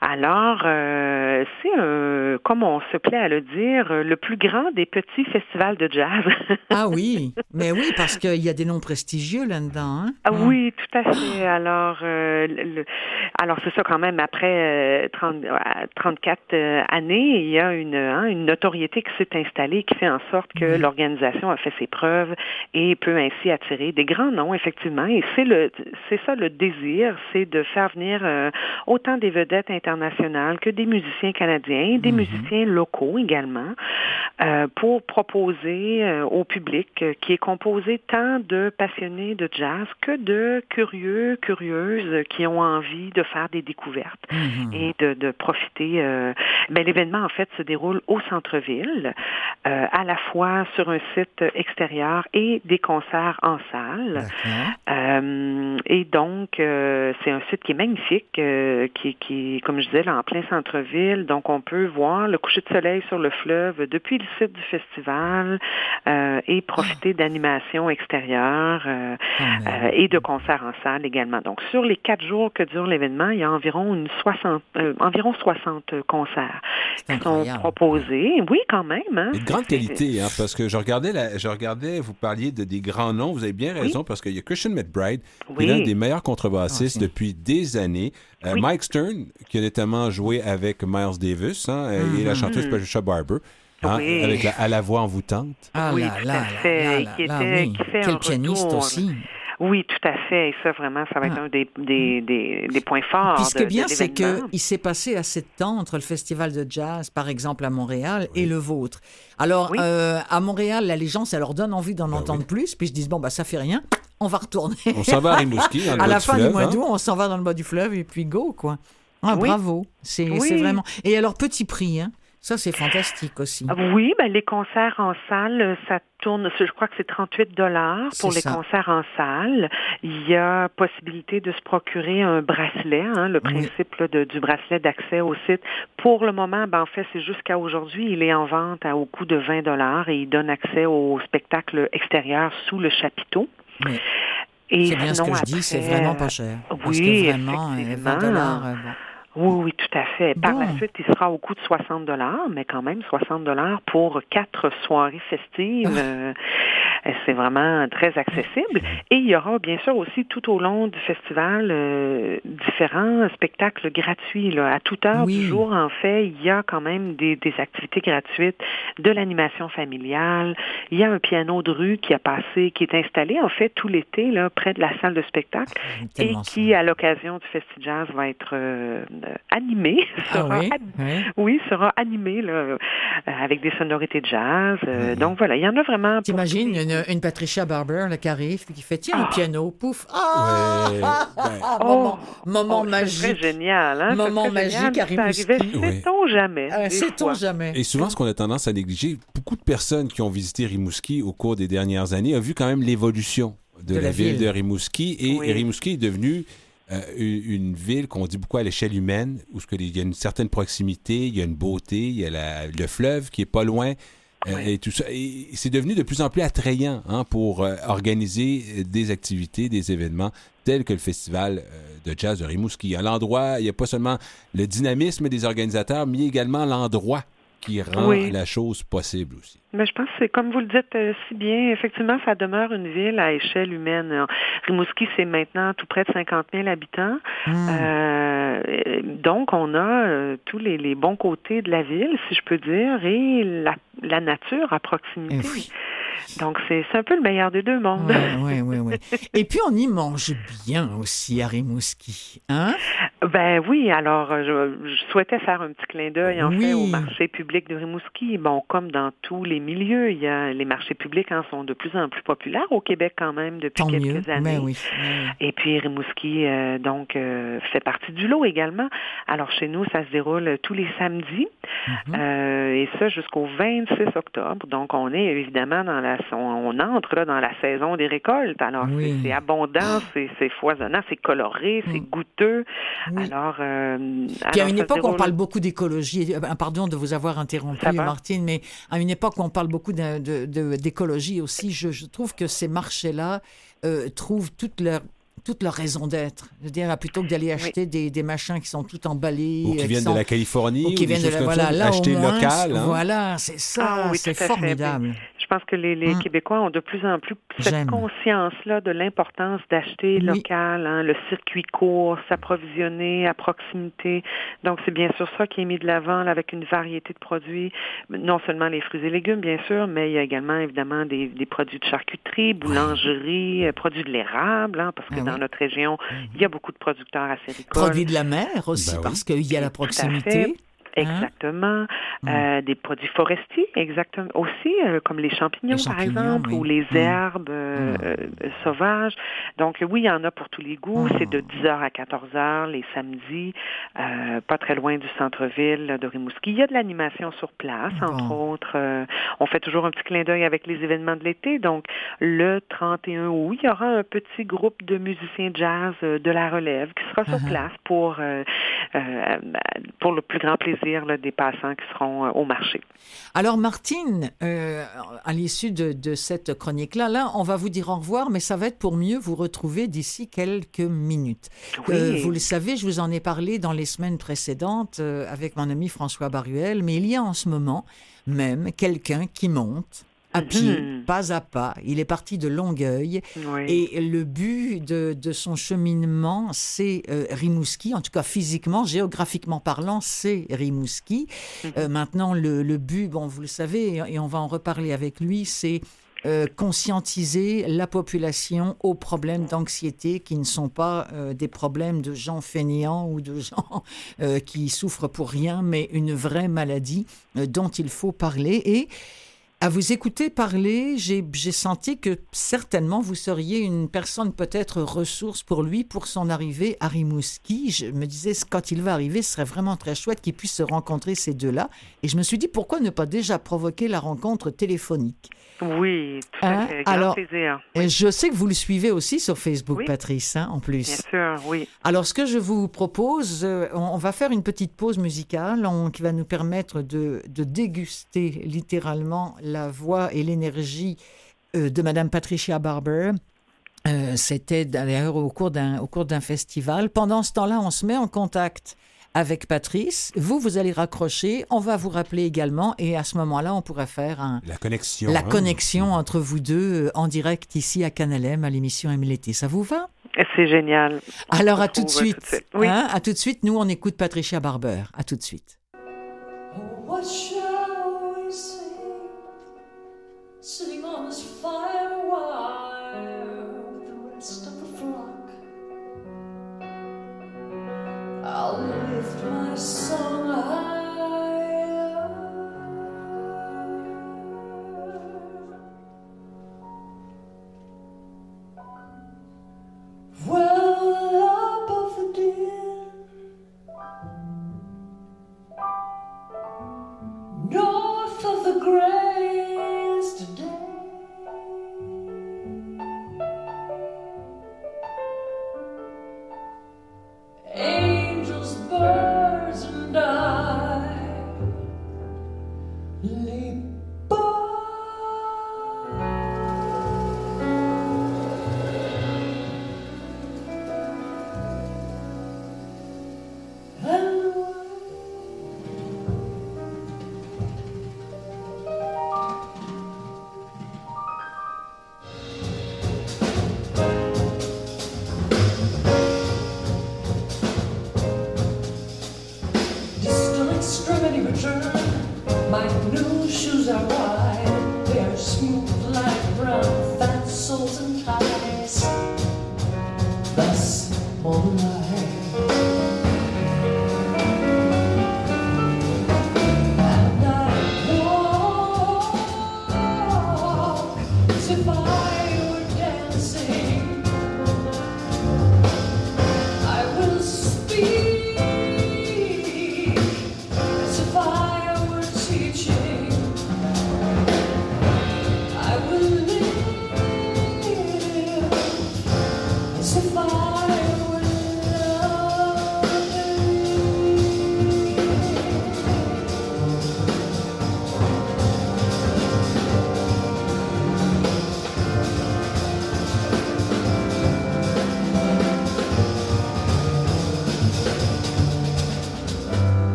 Speaker 9: Alors, euh, c'est, comme on se plaît à le dire, le plus grand des petits festivals de jazz.
Speaker 1: Ah oui, mais oui, parce qu'il y a des noms prestigieux là-dedans. Hein?
Speaker 9: Ah Oui, tout à fait. Alors, le- alors c'est ça quand même. Après euh, 30, euh, 34 euh, années, il y a une, hein, une notoriété qui s'est installée, qui fait en sorte que
Speaker 1: Mhm.
Speaker 9: l'organisation a fait ses preuves et peut ainsi attirer des grands noms, effectivement. Et c'est le, c'est ça le désir, c'est de faire venir euh, autant des vedettes internationales que des musiciens canadiens, des
Speaker 1: Mhm.
Speaker 9: musiciens locaux également, euh, pour proposer euh, au public qui est composé tant de passionnés de jazz que de curieux, curieuses qui ont envie de faire des découvertes
Speaker 1: Mhm.
Speaker 9: et de, de profiter. euh, ben, L'événement, en fait, se déroule au centre-ville, euh, à la fois sur un site extérieur et des concerts en salle. Euh, et donc, c'est un site qui est magnifique, qui, qui, comme je disais, là, en plein centre-ville. Donc, on peut voir le coucher de soleil sur le fleuve depuis le site du festival euh, et profiter d'animations extérieures euh, euh, et de concerts en salle également. Donc, sur les quatre jours que dure l'événement, il y a environ une 60, euh, environ 60 concerts qui sont proposés. Oui, quand même. Hein?
Speaker 2: Et de grande qualité, hein, parce que je regardais, la- je regardais, vous parliez de des grands noms, vous avez bien raison, parce qu'il y a Christian McBride, qui est l'un des meilleurs contrebassistes
Speaker 1: Ah,
Speaker 2: depuis des années. Euh,
Speaker 9: Oui.
Speaker 2: Mike Stern, qui a notamment joué avec Miles Davis, hein, et la
Speaker 1: Mhm.
Speaker 2: chanteuse Patricia Barber. hein,
Speaker 9: Oui.
Speaker 2: avec la, à la voix envoûtante.
Speaker 1: Ah
Speaker 9: Oui,
Speaker 1: là là
Speaker 9: à
Speaker 1: là
Speaker 9: fait,
Speaker 1: là là
Speaker 9: qui
Speaker 1: là,
Speaker 9: était-
Speaker 1: oui.
Speaker 9: qui fait
Speaker 1: Quel
Speaker 9: un
Speaker 1: pianiste
Speaker 9: retour.
Speaker 1: aussi.
Speaker 9: Oui, tout à fait. Et ça, vraiment, ça va être
Speaker 1: Ah.
Speaker 9: un des, des, des, des points forts.
Speaker 1: Puis ce qui est bien, c'est qu'il s'est passé assez de temps entre le festival de jazz, par exemple, à Montréal, et le vôtre. Alors,
Speaker 9: Oui.
Speaker 1: euh, à Montréal, là, les gens, ça leur donne envie d'en
Speaker 2: Ben
Speaker 1: entendre
Speaker 2: oui.
Speaker 1: plus, puis ils se disent, bon, bah, ça fait rien, on va retourner.
Speaker 2: On s'en va à Rimouski, le
Speaker 1: à la fin du mois
Speaker 2: hein.
Speaker 1: d'août, on s'en va dans le bas du fleuve, et puis go, quoi. Ah,
Speaker 9: Oui.
Speaker 1: bravo. C'est
Speaker 9: Oui.
Speaker 1: c'est vraiment... Et alors, petit prix, hein. Ça, c'est fantastique aussi.
Speaker 9: Ah Oui, ben, les concerts en salle, euh, ça tourne, je crois que c'est 38 dollars pour les
Speaker 1: ça.
Speaker 9: concerts en salle. Il y a possibilité de se procurer un bracelet, hein, le
Speaker 1: Oui.
Speaker 9: principe là, de- du bracelet d'accès au site. Pour le moment, ben, en fait, c'est jusqu'à aujourd'hui, il est en vente à, au coût de 20 dollars et il donne accès au spectacle extérieur sous le chapiteau.
Speaker 1: Oui.
Speaker 9: Et
Speaker 1: C'est bien ce que je dis, c'est vraiment pas cher. Parce
Speaker 9: oui,
Speaker 1: que vraiment, euh, 20
Speaker 9: effectivement.
Speaker 1: dollars, euh, bon.
Speaker 9: Oui, oui, tout à fait. Par
Speaker 1: Bon.
Speaker 9: la suite, il sera au coût de 60 dollars, mais quand même 60 dollars pour quatre soirées festives.
Speaker 1: Ah.
Speaker 9: euh, c'est vraiment très accessible. Et il y aura bien sûr aussi tout au long du festival euh, différents spectacles gratuits. Là. À toute heure
Speaker 1: Oui.
Speaker 9: du jour, en fait, il y a quand même des, des activités gratuites, de l'animation familiale. Il y a un piano de rue qui a passé, qui est installé en fait tout l'été là près de la salle de spectacle et
Speaker 1: Tellement
Speaker 9: qui, à l'occasion du Festi Jazz, va être euh, euh, animé.
Speaker 1: Ah oui?
Speaker 9: an-
Speaker 1: oui.
Speaker 9: oui, sera animé là, euh, avec des sonorités de jazz. Euh, Donc voilà, il y en a vraiment.
Speaker 1: T'imagines une, une Patricia Barber là, qui arrive puis qui fait tiens
Speaker 9: Ah.
Speaker 1: un piano, pouf, ah,
Speaker 2: Ouais,
Speaker 1: ah, ah,
Speaker 9: Oh.
Speaker 1: moment, moment
Speaker 9: Oh,
Speaker 1: magique.
Speaker 9: génial, hein?
Speaker 1: Moment magique à.
Speaker 9: Sait-on jamais?
Speaker 1: Ah,
Speaker 9: des
Speaker 1: Sait-on jamais
Speaker 2: Et souvent, ce qu'on a tendance à négliger, beaucoup de personnes qui ont visité Rimouski au cours des dernières années ont vu quand même l'évolution de,
Speaker 1: De
Speaker 2: la,
Speaker 1: la
Speaker 2: ville.
Speaker 1: ville.
Speaker 2: de Rimouski. Et
Speaker 9: Oui.
Speaker 2: Rimouski est devenue euh, une, une ville qu'on dit beaucoup à l'échelle humaine, où ce que les- il y a une certaine proximité, il y a une beauté, il y a la- le fleuve qui est pas loin. Euh. Et tout ça. Et c'est devenu de plus en plus attrayant hein, pour euh, organiser euh, des activités, des événements tels que le festival de jazz de Rimouski. À l'endroit, il n'y a pas seulement le dynamisme des organisateurs, mais également l'endroit qui rend
Speaker 9: Oui.
Speaker 2: la chose possible aussi.
Speaker 9: Mais je pense que c'est comme vous le dites euh, si bien, effectivement, ça demeure une ville à échelle humaine. Rimouski, c'est maintenant tout près de 50 000 habitants.
Speaker 1: Hmm.
Speaker 9: Euh, donc, on a euh, tous les, les bons côtés de la ville, si je peux dire, et la, la nature à proximité.
Speaker 1: Oui.
Speaker 9: Donc, c'est c'est un peu le meilleur des deux mondes.
Speaker 1: Ouais, ouais, ouais. Et puis on y mange bien aussi à Rimouski, hein?
Speaker 9: Ben oui, alors euh, je, je souhaitais faire un petit clin d'œil en
Speaker 1: Oui.
Speaker 9: fait au marché public de Rimouski. Bon, comme dans tous les milieux, il y a les marchés publics en sont de plus en plus populaires au Québec quand même depuis
Speaker 1: Tant
Speaker 9: quelques
Speaker 1: mieux.
Speaker 9: années.
Speaker 1: Ben oui. ben oui.
Speaker 9: Et puis Rimouski, euh, donc, euh, fait partie du lot également. Alors chez nous, ça se déroule tous les samedis,
Speaker 1: Mhm.
Speaker 9: euh, et ça jusqu'au 26 octobre. Donc on est évidemment dans la, on, on entre là dans la saison des récoltes. Alors c'est-
Speaker 1: Oui.
Speaker 9: c'est abondant, c'est c'est foisonnant, c'est coloré, c'est goûteux.
Speaker 1: Oui.
Speaker 9: Alors, euh,
Speaker 1: Puis à une époque, on parle beaucoup d'écologie. Euh, Pardon de vous avoir interrompu. Martine, mais à une époque où on parle beaucoup d'écologie aussi, je, je trouve que ces marchés-là euh, trouvent toute leur toute leur raison d'être. Je veux dire, plutôt que d'aller acheter des, des machins qui sont tout emballés,
Speaker 2: Ou qui
Speaker 1: euh,
Speaker 2: viennent
Speaker 1: sont-
Speaker 2: de la Californie,
Speaker 1: ou qui viennent de la, voilà, là
Speaker 2: acheter
Speaker 1: moins,
Speaker 2: local. hein.
Speaker 1: Voilà, c'est ça,
Speaker 9: Ah oui,
Speaker 1: c'est formidable.
Speaker 9: Je pense que les, les
Speaker 1: Hum.
Speaker 9: Québécois ont de plus en plus cette conscience-là de l'importance d'acheter
Speaker 1: Oui.
Speaker 9: local, hein, le circuit court, s'approvisionner à proximité. Donc, c'est bien sûr ça qui est mis de l'avant avec une variété de produits, non seulement les fruits et légumes, bien sûr, mais il y a également, évidemment, des, des produits de charcuterie, boulangerie, euh, produits de l'érable, hein, parce que
Speaker 1: Ah
Speaker 9: dans. Notre région, il y a beaucoup de producteurs acéricoles.
Speaker 1: Produits de la mer aussi,
Speaker 2: Ben oui.
Speaker 1: parce qu'il y a la
Speaker 9: Tout à
Speaker 1: proximité. Hein?
Speaker 9: Exactement. Euh, des produits forestiers, exactement. Aussi, euh, comme les champignons,
Speaker 1: Les
Speaker 9: par exemple,
Speaker 1: oui.
Speaker 9: ou les
Speaker 1: Mm.
Speaker 9: herbes euh,
Speaker 1: Mm.
Speaker 9: euh, sauvages. Donc, oui, il y en a pour tous les goûts.
Speaker 1: Mm.
Speaker 9: C'est de 10h à 14h les samedis, euh, pas très loin du centre-ville de Rimouski. Il y a de l'animation sur place, entre autres. Euh, on fait toujours un petit clin d'œil avec les événements de l'été. Donc, le 31 août, il y aura un petit groupe de musiciens jazz euh, de la relève qui sera sur
Speaker 1: Uh-huh.
Speaker 9: place pour, euh, euh, pour le plus grand plaisir là, des passants qui seront euh, au marché.
Speaker 1: Alors Martine, euh, à l'issue de, de cette chronique-là, là, on va vous dire au revoir, mais ça va être pour mieux vous retrouver d'ici quelques minutes.
Speaker 9: Oui.
Speaker 1: Euh, vous le savez, je vous en ai parlé dans les semaines précédentes avec mon ami François Baruel, mais il y a en ce moment même quelqu'un qui monte à pied,
Speaker 9: Mhm.
Speaker 1: pas à pas. Il est parti de Longueuil.
Speaker 9: Oui.
Speaker 1: Et le but de, de son cheminement, c'est euh, Rimouski, en tout cas physiquement, géographiquement parlant, c'est Rimouski.
Speaker 9: Mhm.
Speaker 1: Euh, maintenant, le, le but, bon, vous le savez, et on va en reparler avec lui, c'est euh, conscientiser la population aux problèmes d'anxiété qui ne sont pas euh, des problèmes de gens fainéants ou de gens euh, qui souffrent pour rien, mais une vraie maladie euh, dont il faut parler. Et à vous écouter parler, j'ai senti que certainement vous seriez une personne peut-être ressource pour lui pour son arrivée à Rimouski. Je me disais, quand il va arriver, ce serait vraiment très chouette qu'ils puissent se rencontrer ces deux-là. Et je me suis dit, pourquoi ne pas déjà provoquer la rencontre téléphonique?
Speaker 9: Oui, tout
Speaker 1: Hein?
Speaker 9: à fait. Grand
Speaker 1: Alors,
Speaker 9: plaisir.
Speaker 1: Et Je sais que vous le suivez aussi sur Facebook,
Speaker 9: Oui.
Speaker 1: Patrice, hein, en
Speaker 9: Bien
Speaker 1: plus.
Speaker 9: sûr, oui.
Speaker 1: Alors, ce que je vous propose, euh, on, on va faire une petite pause musicale on- qui va nous permettre de, de déguster littéralement la voix et l'énergie euh, de Madame Patricia Barber. Euh, C'était d'ailleurs au cours d'un au cours d'un festival. Pendant ce temps-là, on se met en contact avec Patrice. Vous, vous allez raccrocher. On va vous rappeler également, et à ce moment-là, on pourrait faire un,
Speaker 2: La connexion.
Speaker 1: la
Speaker 2: hein.
Speaker 1: connexion entre vous deux euh, en direct ici à Canalem à l'émission MLT. Ça vous va?
Speaker 9: C'est génial.
Speaker 1: Alors, à tout de suite.
Speaker 9: Oui.
Speaker 1: Hein, à tout de suite. Nous, on écoute Patricia Barber. À tout de suite.
Speaker 7: What Sitting on this fire wire with the rest of the flock. I'll lift my song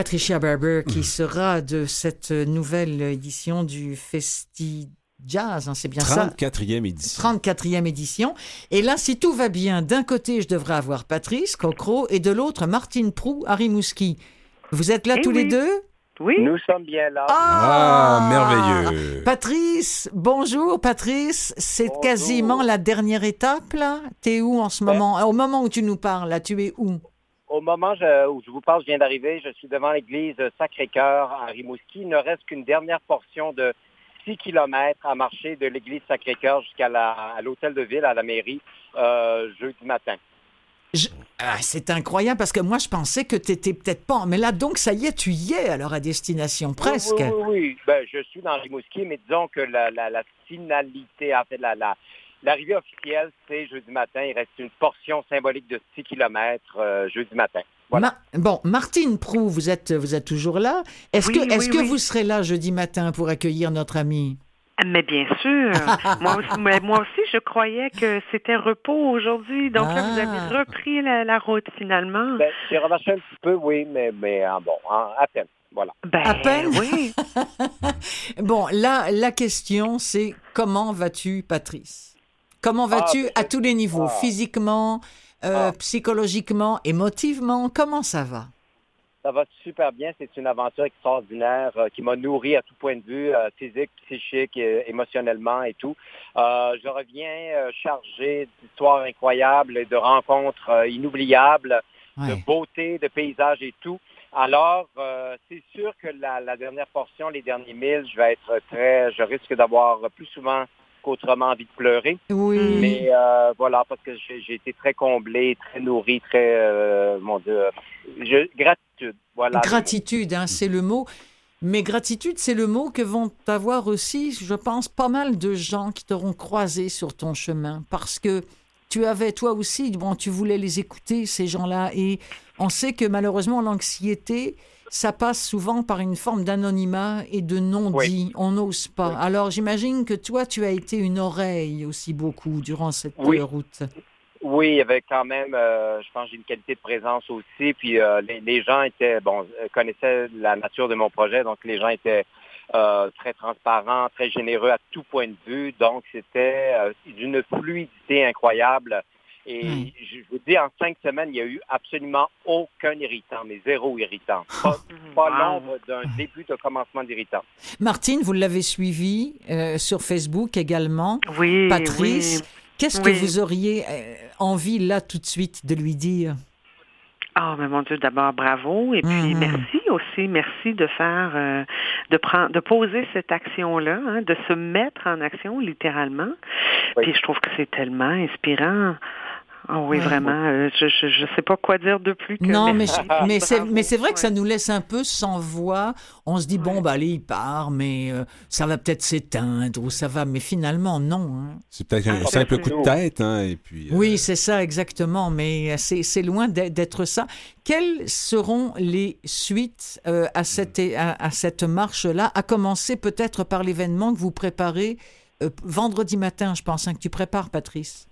Speaker 1: Patricia Barber, qui sera de cette nouvelle édition du Festi Jazz, hein, c'est bien ça
Speaker 2: 34e édition.
Speaker 1: 34e édition. Et là, si tout va bien, d'un côté, je devrais avoir Patrice Cocro et de l'autre, Martine Prou, Harry Mouski. Vous êtes là
Speaker 9: Eh
Speaker 1: tous les deux
Speaker 9: Oui.
Speaker 10: Nous sommes bien là.
Speaker 2: Ah, merveilleux.
Speaker 1: Patrice, bonjour Patrice, c'est quasiment la dernière étape là. T'es où en ce
Speaker 10: Ben-
Speaker 1: moment? Au moment où tu nous parles, là, tu es où?
Speaker 11: Au moment où je vous parle, je viens d'arriver. Je suis devant l'église Sacré-Cœur à Rimouski. Il ne reste qu'une dernière portion de 6 kilomètres à marcher de l'église Sacré-Cœur jusqu'à l'hôtel de ville, à la mairie, euh, jeudi matin.
Speaker 1: Je- Ah, c'est incroyable parce que moi je pensais que tu étais peut-être pas. Mais là donc ça y est, tu y es alors à destination presque.
Speaker 11: Oui, oui, oui. oui. Ben, je suis dans Rimouski, mais disons que la, la- la finalité, en fait, la, la- l'arrivée officielle, c'est jeudi matin. Il reste une portion symbolique de 6 kilomètres euh, jeudi matin. Voilà.
Speaker 1: Ma- Bon, Martine Prou, vous êtes, vous êtes toujours là. Est-ce
Speaker 9: Oui,
Speaker 1: que, est-ce
Speaker 9: oui,
Speaker 1: que
Speaker 9: oui.
Speaker 1: vous serez là jeudi matin pour accueillir notre ami
Speaker 9: Mais bien sûr. moi, aussi, mais moi aussi, je croyais que c'était repos aujourd'hui. Donc là, vous
Speaker 1: Ah.
Speaker 9: avez repris la, la route finalement.
Speaker 11: Ben, j'ai remarché un petit peu, oui, mais, mais ah, bon, en- à peine. Voilà.
Speaker 9: Ben,
Speaker 1: À peine?
Speaker 9: oui.
Speaker 1: Bon, là, la question, c'est comment vas-tu, Patrice? Comment vas-tu
Speaker 11: ben,
Speaker 1: à tous les niveaux
Speaker 11: ah.
Speaker 1: Physiquement, euh,
Speaker 11: Ah.
Speaker 1: psychologiquement, émotivement? Comment ça va?
Speaker 11: Ça va super bien. C'est une aventure extraordinaire euh, qui m'a nourri à tout point de vue, euh, physique, psychique, euh, émotionnellement et tout. Je reviens chargé d'histoires incroyables et de rencontres inoubliables, de beauté, de paysages et tout. Alors, c'est sûr que la, la dernière portion, les derniers milles, je vais être très, je risque d'avoir plus souvent qu'autrement envie de pleurer.
Speaker 1: Oui.
Speaker 11: Mais euh, voilà, parce que j'ai été très comblé, très nourri, très, euh, mon Dieu, euh, je, gratitude. Voilà.
Speaker 1: Gratitude, hein, c'est le mot. Mais gratitude, c'est le mot que vont avoir aussi, je pense, pas mal de gens qui t'auront croisé sur ton chemin. Parce que tu avais, toi aussi, bon, tu voulais les écouter, ces gens-là. Et on sait que malheureusement, l'anxiété, ça passe souvent par une forme d'anonymat et de non-dit. On n'ose pas. Alors, j'imagine que toi, tu as été une oreille aussi beaucoup durant cette
Speaker 11: Oui.
Speaker 1: route.
Speaker 11: Oui, avec quand même, euh, je pense que j'ai une qualité de présence aussi. Puis euh, les, les gens étaient, bon, euh, connaissaient la nature de mon projet, donc les gens étaient euh, très transparents, très généreux à tout point de vue. Donc c'était euh, d'une fluidité incroyable. Et
Speaker 1: Mm.
Speaker 11: je vous dis, en cinq semaines, il n'y a eu absolument aucun irritant, mais zéro irritant. Pas, pas
Speaker 9: Wow.
Speaker 11: l'ombre d'un début de commencement d'irritant.
Speaker 1: Martine, vous l'avez suivi euh, sur Facebook également.
Speaker 9: Oui,
Speaker 1: Patrice,
Speaker 9: oui.
Speaker 1: qu'est-ce que vous auriez euh, envie là tout de suite de lui dire?
Speaker 9: Ah, mais mon Dieu, d'abord bravo et puis
Speaker 1: Mhm.
Speaker 9: merci aussi, merci de faire, euh, de prendre, de poser cette action-là, hein, de se mettre en action littéralement.
Speaker 11: Oui.
Speaker 9: Puis je trouve que c'est tellement inspirant. Ah oui,
Speaker 1: Ouais.
Speaker 9: vraiment. euh, je, je je sais pas quoi dire de plus que
Speaker 1: Non, mais, mais c'est
Speaker 9: Bravo.
Speaker 1: mais c'est vrai que ça nous laisse un peu sans voix. On se dit bon bah allez il part, mais euh, ça va peut-être s'éteindre ou ça va, mais finalement non. hein.
Speaker 2: C'est peut-être un
Speaker 9: Ah,
Speaker 2: simple coup de tête, hein, et puis... euh,
Speaker 1: Oui, c'est ça exactement, mais c'est c'est loin d'être d'être ça. Quelles seront les suites euh, à cette à, à cette marche-là À commencer peut-être par l'événement que vous préparez euh, vendredi matin, je pense, hein, que tu prépares, Patrice?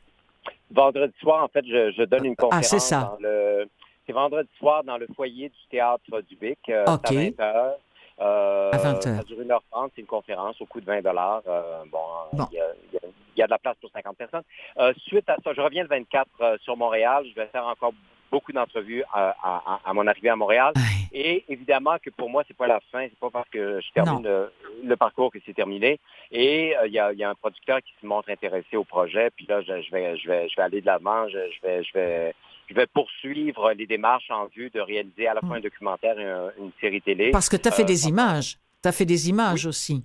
Speaker 11: Vendredi soir, en fait, je, je donne une
Speaker 1: Ah,
Speaker 11: conférence.
Speaker 1: c'est ça.
Speaker 11: dans le- C'est vendredi soir dans le foyer du théâtre du Bic. euh, c'est à 20h. Euh,
Speaker 1: À 20 heures.
Speaker 11: Ça dure 1h30. C'est une conférence au coût de 20 euh, Bon,
Speaker 1: Bon.
Speaker 11: Il, y a, il y a- il y a de la place pour 50 personnes. Euh, suite à ça, je reviens le 24 euh, sur Montréal. Je vais faire encore beaucoup d'entrevues à, à- à- à mon arrivée à Montréal. Et évidemment que pour moi, c'est pas la fin. C'est pas parce que je termine le, le parcours que c'est terminé. Et euh, il y, a, il y a un producteur qui se montre intéressé au projet. Puis là, je, je vais, je vais, je vais aller de l'avant. Je, je vais, je vais, je vais poursuivre les démarches en vue de réaliser à la fois un documentaire et un- une série télé.
Speaker 1: Parce que tu as fait
Speaker 11: Euh,
Speaker 1: des images. Tu as fait des images aussi.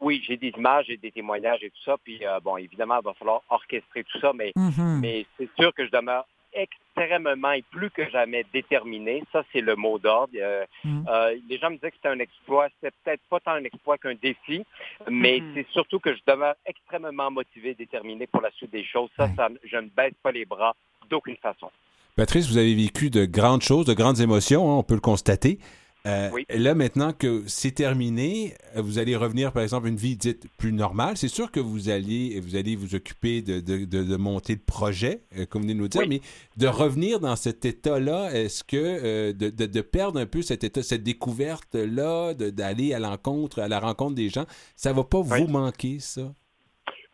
Speaker 11: Oui, j'ai des images, j'ai des témoignages et tout ça. Puis euh, bon, évidemment, il va falloir orchestrer tout ça, mais
Speaker 1: Mhm.
Speaker 11: mais c'est sûr que je demeure extrêmement et plus que jamais déterminé. Ça, c'est le mot d'ordre. Euh,
Speaker 1: Mhm.
Speaker 11: euh, les gens me disaient que c'était un exploit. C'était peut-être pas tant un exploit qu'un défi, mais
Speaker 9: Mhm.
Speaker 11: c'est surtout que je demeure extrêmement motivé, déterminé pour la suite des choses. Ça, ça je ne baisse pas les bras d'aucune façon.
Speaker 2: Patrice, vous avez vécu de grandes choses, de grandes émotions, hein, on peut le constater. Euh,
Speaker 11: Oui.
Speaker 2: Là, maintenant que c'est terminé, euh, vous allez revenir, par exemple, à une vie dite plus normale. C'est sûr que vous allez vous, allez vous occuper de, de, de- de monter le projet, euh, comme vous venez de nous dire,
Speaker 11: Oui.
Speaker 2: mais de revenir dans cet état-là, est-ce que euh, de, perdre un peu cet état, cette découverte-là, d'aller à l'encontre, à la rencontre des gens, ça va pas
Speaker 11: Oui.
Speaker 2: vous manquer, ça?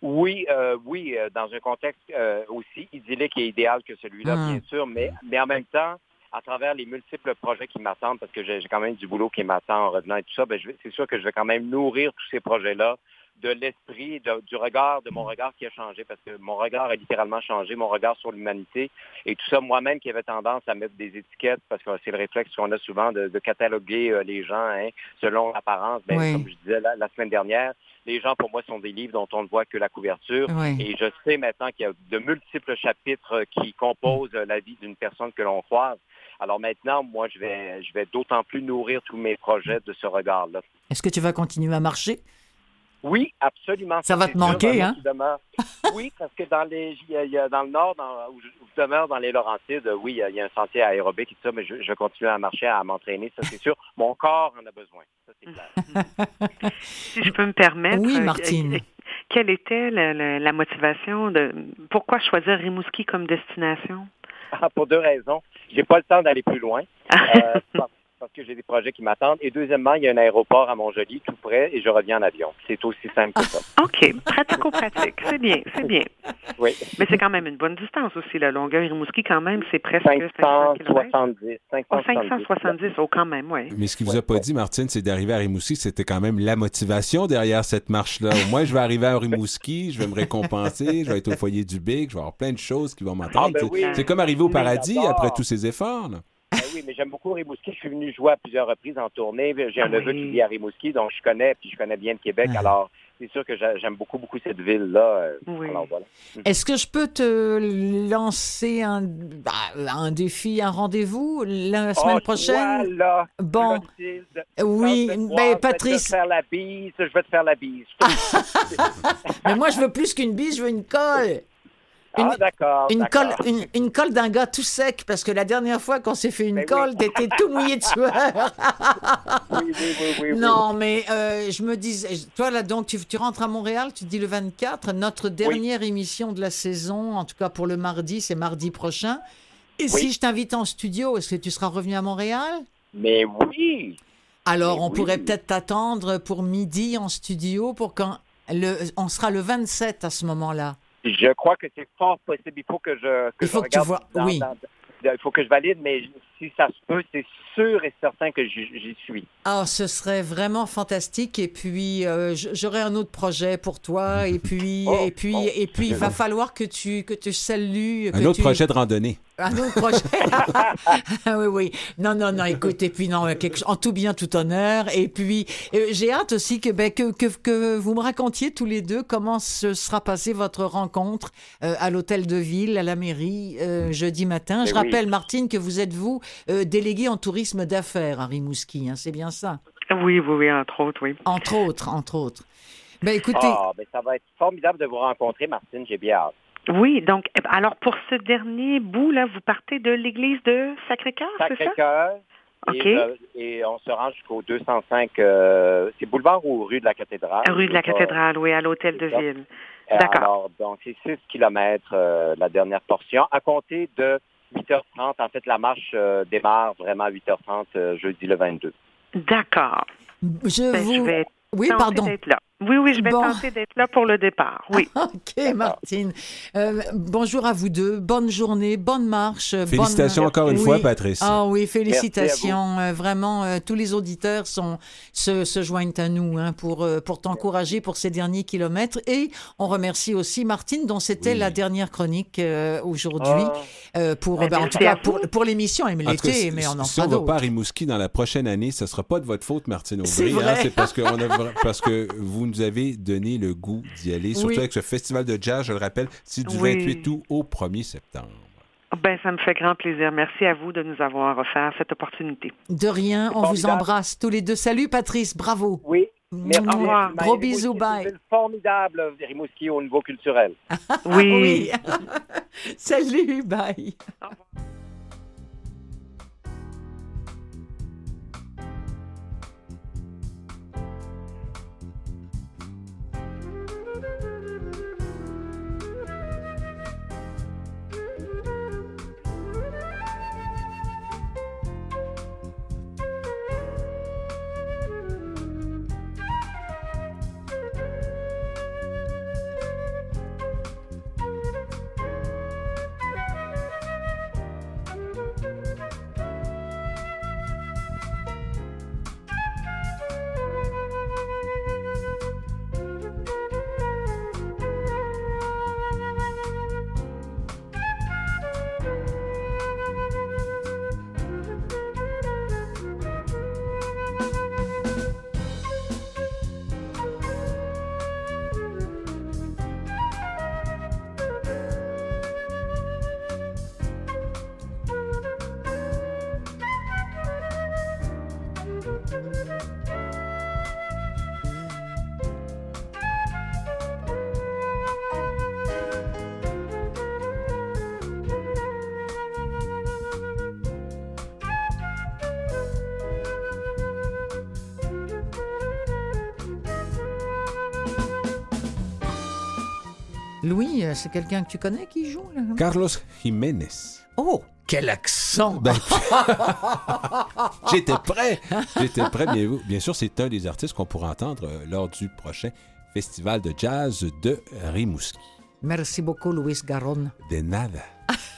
Speaker 11: Oui, euh, oui, euh, dans un contexte euh, aussi idyllique et idéal que celui-là,
Speaker 1: Mm.
Speaker 11: bien sûr, mais, mais en même temps, à travers les multiples projets qui m'attendent, parce que j'ai quand même du boulot qui m'attend en revenant et tout ça, ben, c'est sûr que je vais quand même nourrir tous ces projets-là de l'esprit, du regard, de mon regard qui a changé, parce que mon regard a littéralement changé, mon regard sur l'humanité, et tout ça, moi-même qui avais tendance à mettre des étiquettes, parce que c'est le réflexe qu'on a souvent de, de cataloguer euh, les gens hein, selon l'apparence, ben,
Speaker 1: Oui.
Speaker 11: comme je disais la, la semaine dernière, les gens pour moi sont des livres dont on ne voit que la couverture,
Speaker 1: Oui.
Speaker 11: et je sais maintenant qu'il y a de multiples chapitres euh, qui composent euh, la vie d'une personne que l'on croise. Alors maintenant, moi, je vais, je vais d'autant plus nourrir tous mes projets de ce regard-là.
Speaker 1: Est-ce que tu vas continuer à marcher?
Speaker 11: Oui, absolument.
Speaker 1: Ça va te manquer,
Speaker 11: sûr,
Speaker 1: hein?
Speaker 11: Oui, parce que dans les, dans le nord, dans, où, je, où je demeure, dans les Laurentides, oui, il y a- un sentier aérobique et tout ça, mais je, je continue à marcher, à m'entraîner, ça c'est sûr. Mon corps en a besoin, ça c'est clair.
Speaker 9: Si je peux me permettre.
Speaker 1: Oui,
Speaker 9: euh,
Speaker 1: Martine.
Speaker 9: euh, Quelle était la, la- la motivation de pourquoi choisir Rimouski comme destination?
Speaker 11: Ah, Pour deux raisons. J'ai pas le temps d'aller plus loin. euh, parce, parce que j'ai des projets qui m'attendent. Et deuxièmement, il y a un aéroport à Montjoli tout près et je reviens en avion. C'est aussi simple que ça.
Speaker 9: OK, pratico-pratique. C'est bien, c'est bien.
Speaker 11: Oui.
Speaker 9: Mais c'est quand même une bonne distance aussi. La longueur Rimouski, quand même, c'est presque 500 km.
Speaker 11: 570.
Speaker 9: Oh, 570, oh, quand même, oui.
Speaker 2: Mais ce qu'il vous a pas dit, Martine, c'est d'arriver à Rimouski, c'était quand même la motivation derrière cette marche-là. Au moins, je vais arriver à Rimouski, je vais me récompenser, je vais être au foyer du Big, je vais avoir plein de choses qui vont m'attendre.
Speaker 11: Ah, ben
Speaker 2: C'est-
Speaker 11: oui.
Speaker 2: c'est comme arriver au paradis après tous ces efforts. là.
Speaker 11: Ben oui, mais j'aime beaucoup Rimouski. Je suis venu jouer à plusieurs reprises en tournée. J'ai un
Speaker 9: Ah
Speaker 11: neveu
Speaker 9: oui.
Speaker 11: qui vit à Rimouski, donc je connais, puis je connais bien le Québec.
Speaker 1: Ah.
Speaker 11: Alors, c'est sûr que j'a- j'aime beaucoup, beaucoup cette ville-là. euh,
Speaker 9: Oui.
Speaker 11: Voilà.
Speaker 1: Est-ce que je peux te lancer un, bah, un défi, un rendez-vous la semaine
Speaker 11: Oh,
Speaker 1: prochaine?
Speaker 11: Voilà,
Speaker 1: Bon.
Speaker 11: Clotilde.
Speaker 1: Oui,
Speaker 11: te
Speaker 1: ben,
Speaker 11: voir, Je vais
Speaker 1: Patrice-
Speaker 11: te faire la bise. Je vais te faire la bise.
Speaker 1: Mais moi, je veux plus qu'une bise, je veux une colle.
Speaker 11: Ah, d'accord.
Speaker 1: Une
Speaker 11: d'accord.
Speaker 1: colle, une, une colle d'un gars tout sec, parce que la dernière fois qu'on s'est fait une
Speaker 11: oui.
Speaker 1: colle, t'étais tout mouillé de sueur.
Speaker 11: Oui, oui, oui, oui, oui.
Speaker 1: non, mais euh, je me disais, toi là, donc tu, tu rentres à Montréal, tu dis le 24, notre dernière émission de la saison, en tout cas pour le mardi, c'est mardi prochain. Et si je t'invite en studio, est-ce que tu seras revenu à Montréal?
Speaker 11: Mais oui.
Speaker 1: Alors,
Speaker 11: Mais
Speaker 1: on pourrait peut-être t'attendre pour midi en studio pour quand le, on sera le 27 à ce moment-là.
Speaker 11: Je crois que c'est fort possible. Il faut que je. Que
Speaker 1: Il faut
Speaker 11: je
Speaker 1: que tu vois-
Speaker 11: dans-
Speaker 1: oui.
Speaker 11: dans- il faut que je valide, mais si ça se peut, c'est sûr et certain que j'y suis.
Speaker 1: Ah, ce serait vraiment fantastique. Et puis, euh, j- j'aurai un autre projet pour toi. Et puis,
Speaker 11: Oh,
Speaker 1: et puis,
Speaker 11: oh,
Speaker 1: et puis, il va falloir que tu, que tu salues.
Speaker 2: Un
Speaker 1: que
Speaker 2: autre
Speaker 1: tu-
Speaker 2: projet de randonnée.
Speaker 1: Un autre projet. Ah oui, oui. Non, non, non, écoute, et puis non, quelque... en tout bien, tout honneur. Et puis, euh, j'ai hâte aussi que, ben, que, que, que vous me racontiez tous les deux comment se sera passée votre rencontre euh, à l'hôtel de ville, à la mairie, euh, jeudi matin. Je
Speaker 11: Eh oui.
Speaker 1: rappelle, Martine, que vous êtes, vous, euh, déléguée en tourisme d'affaires à Rimouski. hein, c'est bien ça?
Speaker 9: Oui, oui, oui, entre autres, oui.
Speaker 1: Entre autres, entre autres. Ben, écoutez,
Speaker 11: Ah, ben, ça va être formidable de vous rencontrer, Martine. J'ai bien hâte.
Speaker 9: Oui, donc, eh ben, alors pour ce dernier bout, là, vous partez de l'église de Sacré-Cœur, c'est ça?
Speaker 11: Sacré-Cœur.
Speaker 9: OK.
Speaker 11: Et, euh, et on se rend jusqu'au 205, euh, c'est boulevard ou rue de la cathédrale?
Speaker 9: Rue de la cathédrale, oui, à l'hôtel de ville. D'accord.
Speaker 11: Alors, donc, c'est 6 kilomètres euh, la dernière portion. À compter de 8h30, en fait, la marche euh, démarre vraiment à 8h30 euh, jeudi le 22.
Speaker 9: D'accord.
Speaker 1: je
Speaker 9: Ben,
Speaker 1: vous...
Speaker 9: je vais
Speaker 1: Oui, pardon.
Speaker 9: là. Oui, oui, je vais
Speaker 1: Bon.
Speaker 9: tenter d'être là pour le départ. Oui.
Speaker 1: OK, Martine. Euh, bonjour à vous deux. Bonne journée, bonne marche. bonne-
Speaker 2: Félicitations encore une
Speaker 1: Oui.
Speaker 2: fois, Patrice.
Speaker 1: Ah oui, félicitations. Euh, vraiment, euh, tous les auditeurs sont, se, se joignent à nous hein, pour, euh, pour t'encourager pour ces derniers kilomètres. Et on remercie aussi Martine, dont c'était
Speaker 2: Oui.
Speaker 1: la dernière chronique euh, aujourd'hui. Euh, pour,
Speaker 9: Ben,
Speaker 1: ben, en tout cas, pour, pour l'émission MLT,
Speaker 2: si-
Speaker 1: mais on en
Speaker 2: si on va pas à Rimouski dans la prochaine année, ce sera pas de votre faute, Martine Aubry.
Speaker 1: C'est
Speaker 2: hein. C'est parce, que on a vra- parce que vous nous avez donné le goût d'y aller, surtout
Speaker 1: Oui.
Speaker 2: avec ce festival de jazz, je le rappelle, c'est du
Speaker 9: Oui.
Speaker 2: 28 août au 1er septembre.
Speaker 9: Ben, ça me fait grand plaisir. Merci à vous de nous avoir offert cette opportunité.
Speaker 1: De rien, on vous embrasse tous les deux. Salut Patrice, bravo.
Speaker 11: Oui. Merci.
Speaker 1: Au revoir. Gros bisous,
Speaker 11: c'est
Speaker 1: bye.
Speaker 11: ville formidable, Rimouski, au niveau culturel.
Speaker 9: Oui.
Speaker 1: Salut, bye. Louis, euh, c'est quelqu'un que tu connais qui joue là
Speaker 2: Carlos Jiménez.
Speaker 1: Oh, quel accent
Speaker 2: Ben, J'étais prêt. J'étais prêt. Bien, bien sûr, c'est un des artistes qu'on pourra entendre euh, lors du prochain festival de jazz de Rimouski.
Speaker 1: Merci beaucoup, Louis Garonne.
Speaker 2: De nada.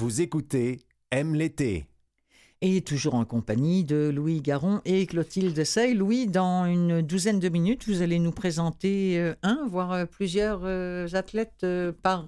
Speaker 7: Vous écoutez Aime l'été.
Speaker 1: Et toujours en compagnie de Louis Garon et Clotilde Sey. Louis, dans une douzaine de minutes, vous allez nous présenter euh, un, voire euh, plusieurs euh, athlètes par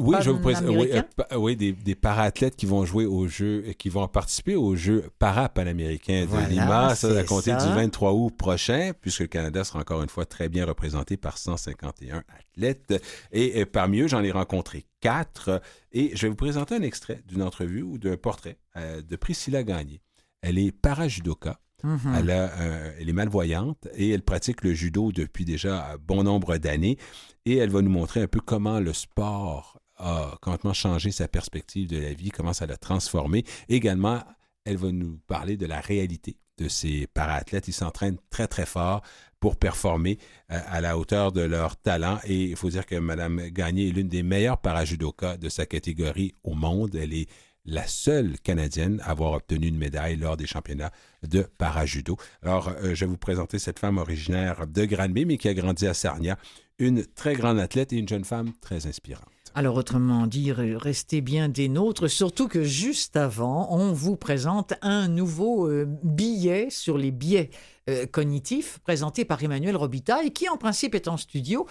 Speaker 2: Oui, je vous oui,
Speaker 1: Panaméricains?
Speaker 2: euh, oui, des, des para-athlètes qui vont jouer aux Jeux, et qui vont participer aux Jeux para-panaméricains de
Speaker 1: Voilà,
Speaker 2: Lima, ça, à
Speaker 1: c'est
Speaker 2: compter
Speaker 1: ça.
Speaker 2: du 23 août prochain, puisque le Canada sera encore une fois très bien représenté par 151 athlètes. Et euh, parmi eux, j'en ai rencontré quatre. Et je vais vous présenter un extrait d'une entrevue ou d'un portrait euh, de Priscilla Gagné. Elle est para-judoka.
Speaker 1: Mhm.
Speaker 2: Elle, a, euh, elle est malvoyante et elle pratique le judo depuis déjà bon nombre d'années. Et elle va nous montrer un peu comment le sport a complètement changé sa perspective de la vie, comment ça l'a transformé. Également, elle va nous parler de la réalité de ces para-athlètes. Ils s'entraînent très, très fort pour performer euh, à la hauteur de leur talent. Et il faut dire que Mme Gagné est l'une des meilleures para-judokas de sa catégorie au monde. Elle est la seule Canadienne à avoir obtenu une médaille lors des championnats de parajudo. Alors, euh, je vais vous présenter cette femme originaire de Granby, mais qui a grandi à Sarnia, une très grande athlète et une jeune femme très inspirante.
Speaker 1: Alors, autrement dit, re- restez bien des nôtres, surtout que juste avant, on vous présente un nouveau euh, billet sur les biais euh, cognitifs présenté par Emmanuel Robitaille, qui en principe est en studio.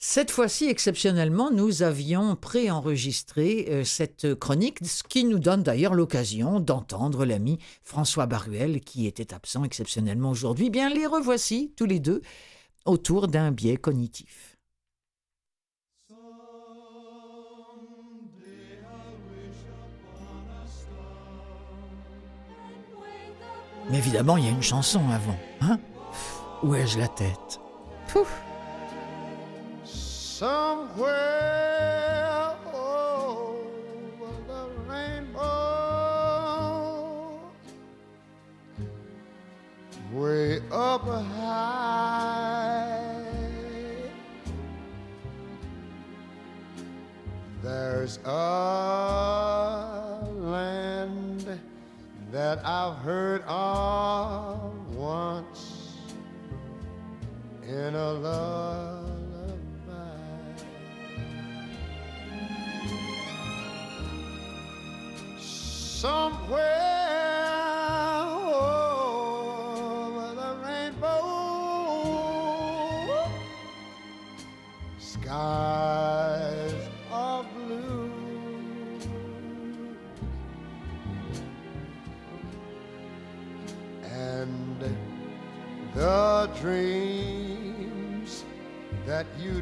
Speaker 1: Cette fois-ci, exceptionnellement, nous avions préenregistré euh, cette chronique, ce qui nous donne d'ailleurs l'occasion d'entendre l'ami François Baruel, qui était absent exceptionnellement aujourd'hui. Bien, les revoici tous les deux autour d'un biais cognitif. Mais évidemment, il y a une chanson avant. Hein? Où ai-je la tête? Pouf.
Speaker 8: Somewhere over the rainbow, way up high, there's a land that I've heard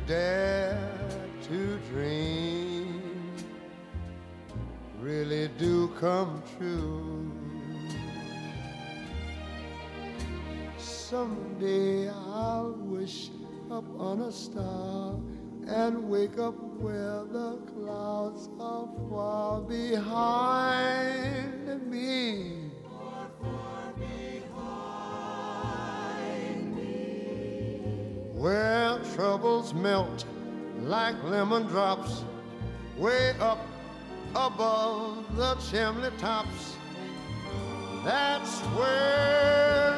Speaker 8: dare to dream really do come true. Someday I'll wish up on a star and wake up where the clouds are far behind like lemon drops way up above the chimney tops. That's where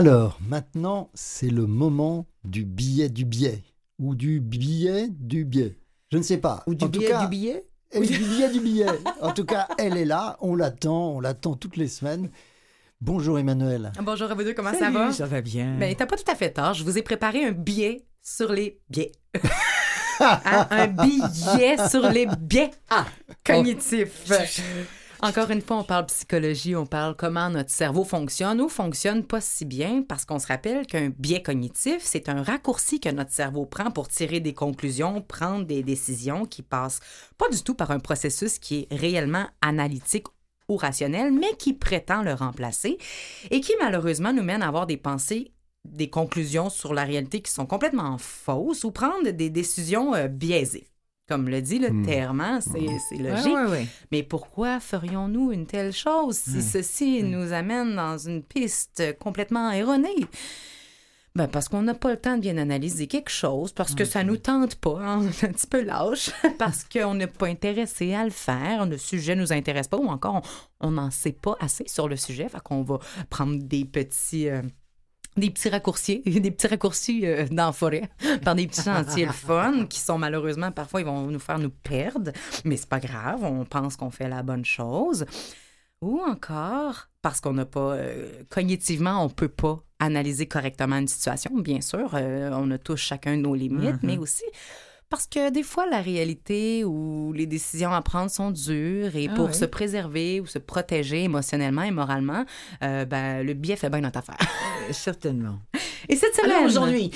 Speaker 12: Alors, maintenant, c'est le moment du billet du biais. Ou du billet du biais. Je ne sais pas.
Speaker 1: Ou du
Speaker 12: En tout
Speaker 1: billet
Speaker 12: cas-
Speaker 1: du billet
Speaker 12: Et du billet du billet. En tout cas, elle est là. On l'attend. On l'attend toutes les semaines. Bonjour Emmanuel.
Speaker 13: Bonjour à vous deux, comment ça va?
Speaker 1: Ça va bien.
Speaker 13: Ben, t'as pas tout à fait tort. Je vous ai préparé un billet sur les biais. Hein? Un billet sur les biais cognitifs. Encore une fois, on parle psychologie, on parle comment notre cerveau fonctionne ou fonctionne pas si bien parce qu'on se rappelle qu'un biais cognitif, c'est un raccourci que notre cerveau prend pour tirer des conclusions, prendre des décisions qui passent pas du tout par un processus qui est réellement analytique ou rationnel, mais qui prétend le remplacer et qui malheureusement nous mène à avoir des pensées des conclusions sur la réalité qui sont complètement fausses ou prendre des décisions euh, biaisées. Comme le dit le
Speaker 1: Hmm.
Speaker 13: terme, hein, c'est logique.
Speaker 1: ouais, ouais.
Speaker 13: Mais pourquoi ferions-nous une telle chose si
Speaker 1: Hmm.
Speaker 13: ceci nous amène dans une piste complètement erronée? Ben parce qu'on n'a pas le temps de bien analyser quelque chose, parce que ça nous tente pas, hein, on est un petit peu lâche, parce qu'on n'est pas intéressé à le faire, le sujet nous intéresse pas, ou encore on n'en sait pas assez sur le sujet, fait qu'on va prendre des petits... euh, des petits raccourcis, des petits raccourcis euh, dans la forêt, par des petits sentiers le fun, qui sont malheureusement, parfois, ils vont nous faire nous perdre, mais c'est pas grave, on pense qu'on fait la bonne chose. Ou encore, parce qu'on n'a pas, euh, cognitivement, on peut pas analyser correctement une situation, bien sûr, euh, on a tous chacun nos limites,
Speaker 1: Mhm.
Speaker 13: mais aussi parce que des fois, la réalité ou les décisions à prendre sont dures et
Speaker 1: Ah
Speaker 13: pour
Speaker 1: oui.
Speaker 13: se préserver ou se protéger émotionnellement et moralement, euh, ben, le biais fait bien notre affaire.
Speaker 1: Euh, Certainement.
Speaker 13: Et cette semaine...
Speaker 1: Aujourd'hui,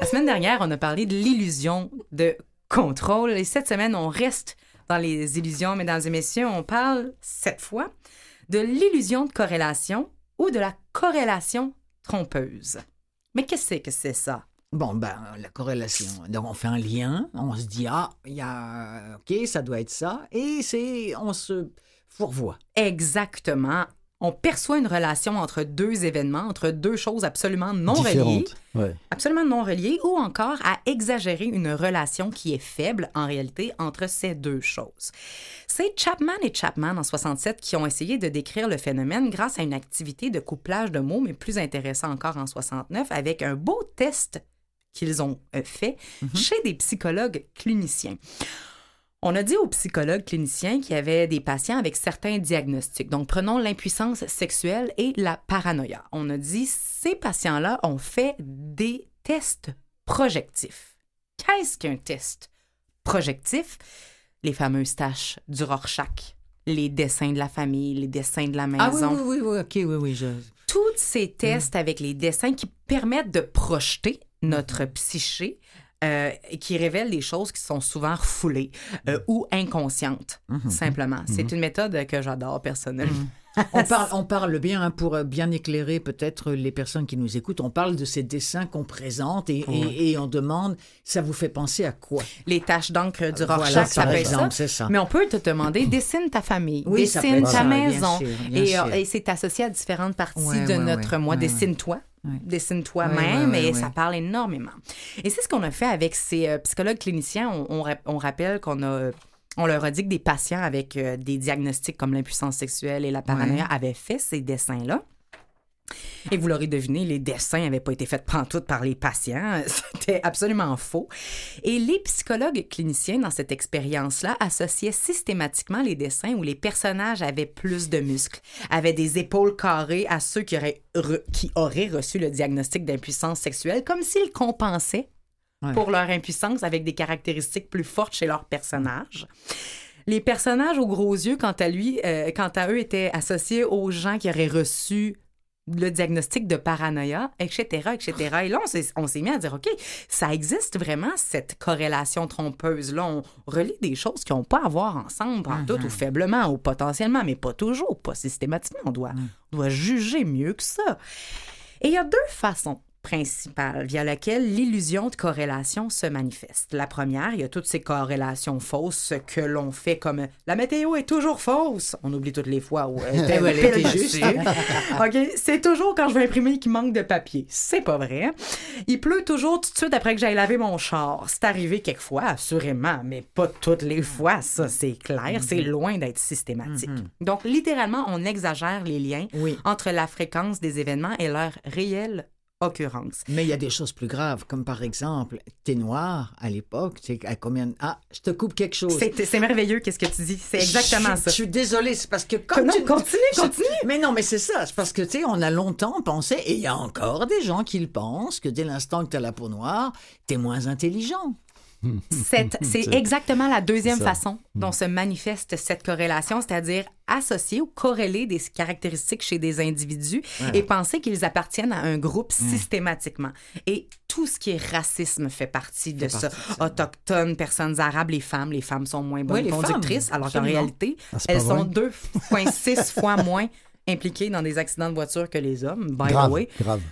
Speaker 13: La semaine dernière, on a parlé de l'illusion de contrôle. Et cette semaine, on reste dans les illusions, mesdames et messieurs. On parle cette fois de l'illusion de corrélation ou de la corrélation trompeuse. Mais qu'est-ce que c'est que ça?
Speaker 1: Bon, ben, la corrélation. Donc, on fait un lien, on se dit, ah, il y a, OK, ça doit être ça, et c'est, on se fourvoie.
Speaker 13: Exactement. On perçoit une relation entre deux événements, entre deux choses absolument non reliées.
Speaker 12: Ouais.
Speaker 13: absolument non reliées, ou encore à exagérer une relation qui est faible en réalité entre ces deux choses. C'est Chapman et Chapman en 67 qui ont essayé de décrire le phénomène grâce à une activité de couplage de mots, mais plus intéressant encore en 69, avec un beau test qu'ils ont euh, fait chez des psychologues cliniciens. On a dit aux psychologues cliniciens qu'il y avait des patients avec certains diagnostics. Donc, prenons l'impuissance sexuelle et la paranoïa. On a dit ces patients-là ont fait des tests projectifs. Qu'est-ce qu'un test projectif? Les fameuses tâches du Rorschach, les dessins de la famille, les dessins de la maison
Speaker 1: Ah oui, oui, oui, oui, OK, oui, oui, je...
Speaker 13: tous ces tests avec les dessins qui permettent de projeter notre psyché, euh, qui révèlent des choses qui sont souvent refoulées euh, ou inconscientes, simplement. C'est une méthode que j'adore personnellement.
Speaker 1: On parle, on parle bien, hein, pour euh, bien éclairer peut-être les personnes qui nous écoutent, on parle de ces dessins qu'on présente et, et- et on demande, ça vous fait penser à quoi?
Speaker 13: Les taches d'encre du
Speaker 1: Voilà,
Speaker 13: Rorschach, être ça.
Speaker 1: exemple, c'est ça.
Speaker 13: Mais on peut te demander, dessine ta famille,
Speaker 1: Oui,
Speaker 13: dessine ta
Speaker 1: ça, bien
Speaker 13: maison.
Speaker 1: sûr, bien
Speaker 13: et c'est associé à différentes parties
Speaker 1: Ouais,
Speaker 13: de
Speaker 1: ouais,
Speaker 13: notre
Speaker 1: ouais,
Speaker 13: moi.
Speaker 1: ouais, ouais.
Speaker 13: Dessine-toi.
Speaker 1: Ouais.
Speaker 13: Dessine toi-même
Speaker 1: Ouais, ouais,
Speaker 13: et ça parle énormément. Et c'est ce qu'on a fait avec ces euh, psychologues cliniciens. On, on ra- on rappelle qu'on a. On leur a dit que des patients avec euh, des diagnostics comme l'impuissance sexuelle et la paranoïa avaient fait ces dessins-là. Et vous l'aurez deviné, les dessins n'avaient pas été faits pantoute par les patients. C'était absolument faux. Et les psychologues cliniciens, dans cette expérience-là, associaient systématiquement les dessins où les personnages avaient plus de muscles, avaient des épaules carrées à ceux qui auraient, re- qui auraient reçu le diagnostic d'impuissance sexuelle, comme s'ils compensaient
Speaker 1: Ouais.
Speaker 13: pour leur impuissance avec des caractéristiques plus fortes chez leurs personnages. Les personnages aux gros yeux, quant à lui, euh, quant à eux, étaient associés aux gens qui auraient reçu le diagnostic de paranoïa, etc., etc. Et là, on s'est, on s'est mis à dire, OK, ça existe vraiment, cette corrélation trompeuse-là? On relie des choses qui n'ont pas à voir ensemble, en tout, ou faiblement, ou potentiellement, mais pas toujours, pas systématiquement. On doit, on doit juger mieux que ça. Et il y a deux façons principales via lesquelles l'illusion de corrélation se manifeste. La première, il y a toutes ces corrélations fausses que l'on fait comme la météo est toujours fausse. On oublie toutes les fois où elle était,
Speaker 1: Où elle était juste.
Speaker 13: OK, c'est toujours quand je vais imprimer qu'il manque de papier. C'est pas vrai. Il pleut toujours tout de suite après que j'aille laver mon char. C'est arrivé quelquefois, assurément, mais pas toutes les fois, ça c'est clair. C'est loin d'être systématique. Donc, littéralement, on exagère les liens
Speaker 1: Oui.
Speaker 13: entre la fréquence des événements et leur réelle occurrence.
Speaker 1: Mais il y a des choses plus graves, comme par exemple, t'es noir à l'époque, c'est à combien... Ah, je te coupe quelque chose.
Speaker 13: C'est merveilleux, qu'est-ce que tu dis? C'est exactement
Speaker 1: je,
Speaker 13: ça.
Speaker 1: Je suis désolée, c'est parce que quand
Speaker 13: Non,
Speaker 1: tu...
Speaker 13: continue, continue.
Speaker 1: Mais non, mais c'est ça, c'est parce que, tu sais, on a longtemps pensé, et il y a encore des gens qui le pensent, que dès l'instant que tu as la peau noire, t'es moins intelligent.
Speaker 13: C'est exactement la deuxième
Speaker 12: ça.
Speaker 13: façon dont se manifeste cette corrélation, c'est-à-dire associer ou corréler des caractéristiques chez des individus et penser qu'ils appartiennent à un groupe systématiquement. Et tout ce qui est racisme fait partie de ça.
Speaker 1: partie de ça.
Speaker 13: Autochtones, personnes arabes, les femmes, les femmes sont moins bonnes
Speaker 1: Oui, les
Speaker 13: conductrices,
Speaker 1: femmes,
Speaker 13: alors qu'en réalité,
Speaker 12: Ah,
Speaker 13: elles sont
Speaker 12: vrai.
Speaker 13: 2,6 fois moins impliquées dans des accidents de voiture que les hommes, by the way.
Speaker 12: grave.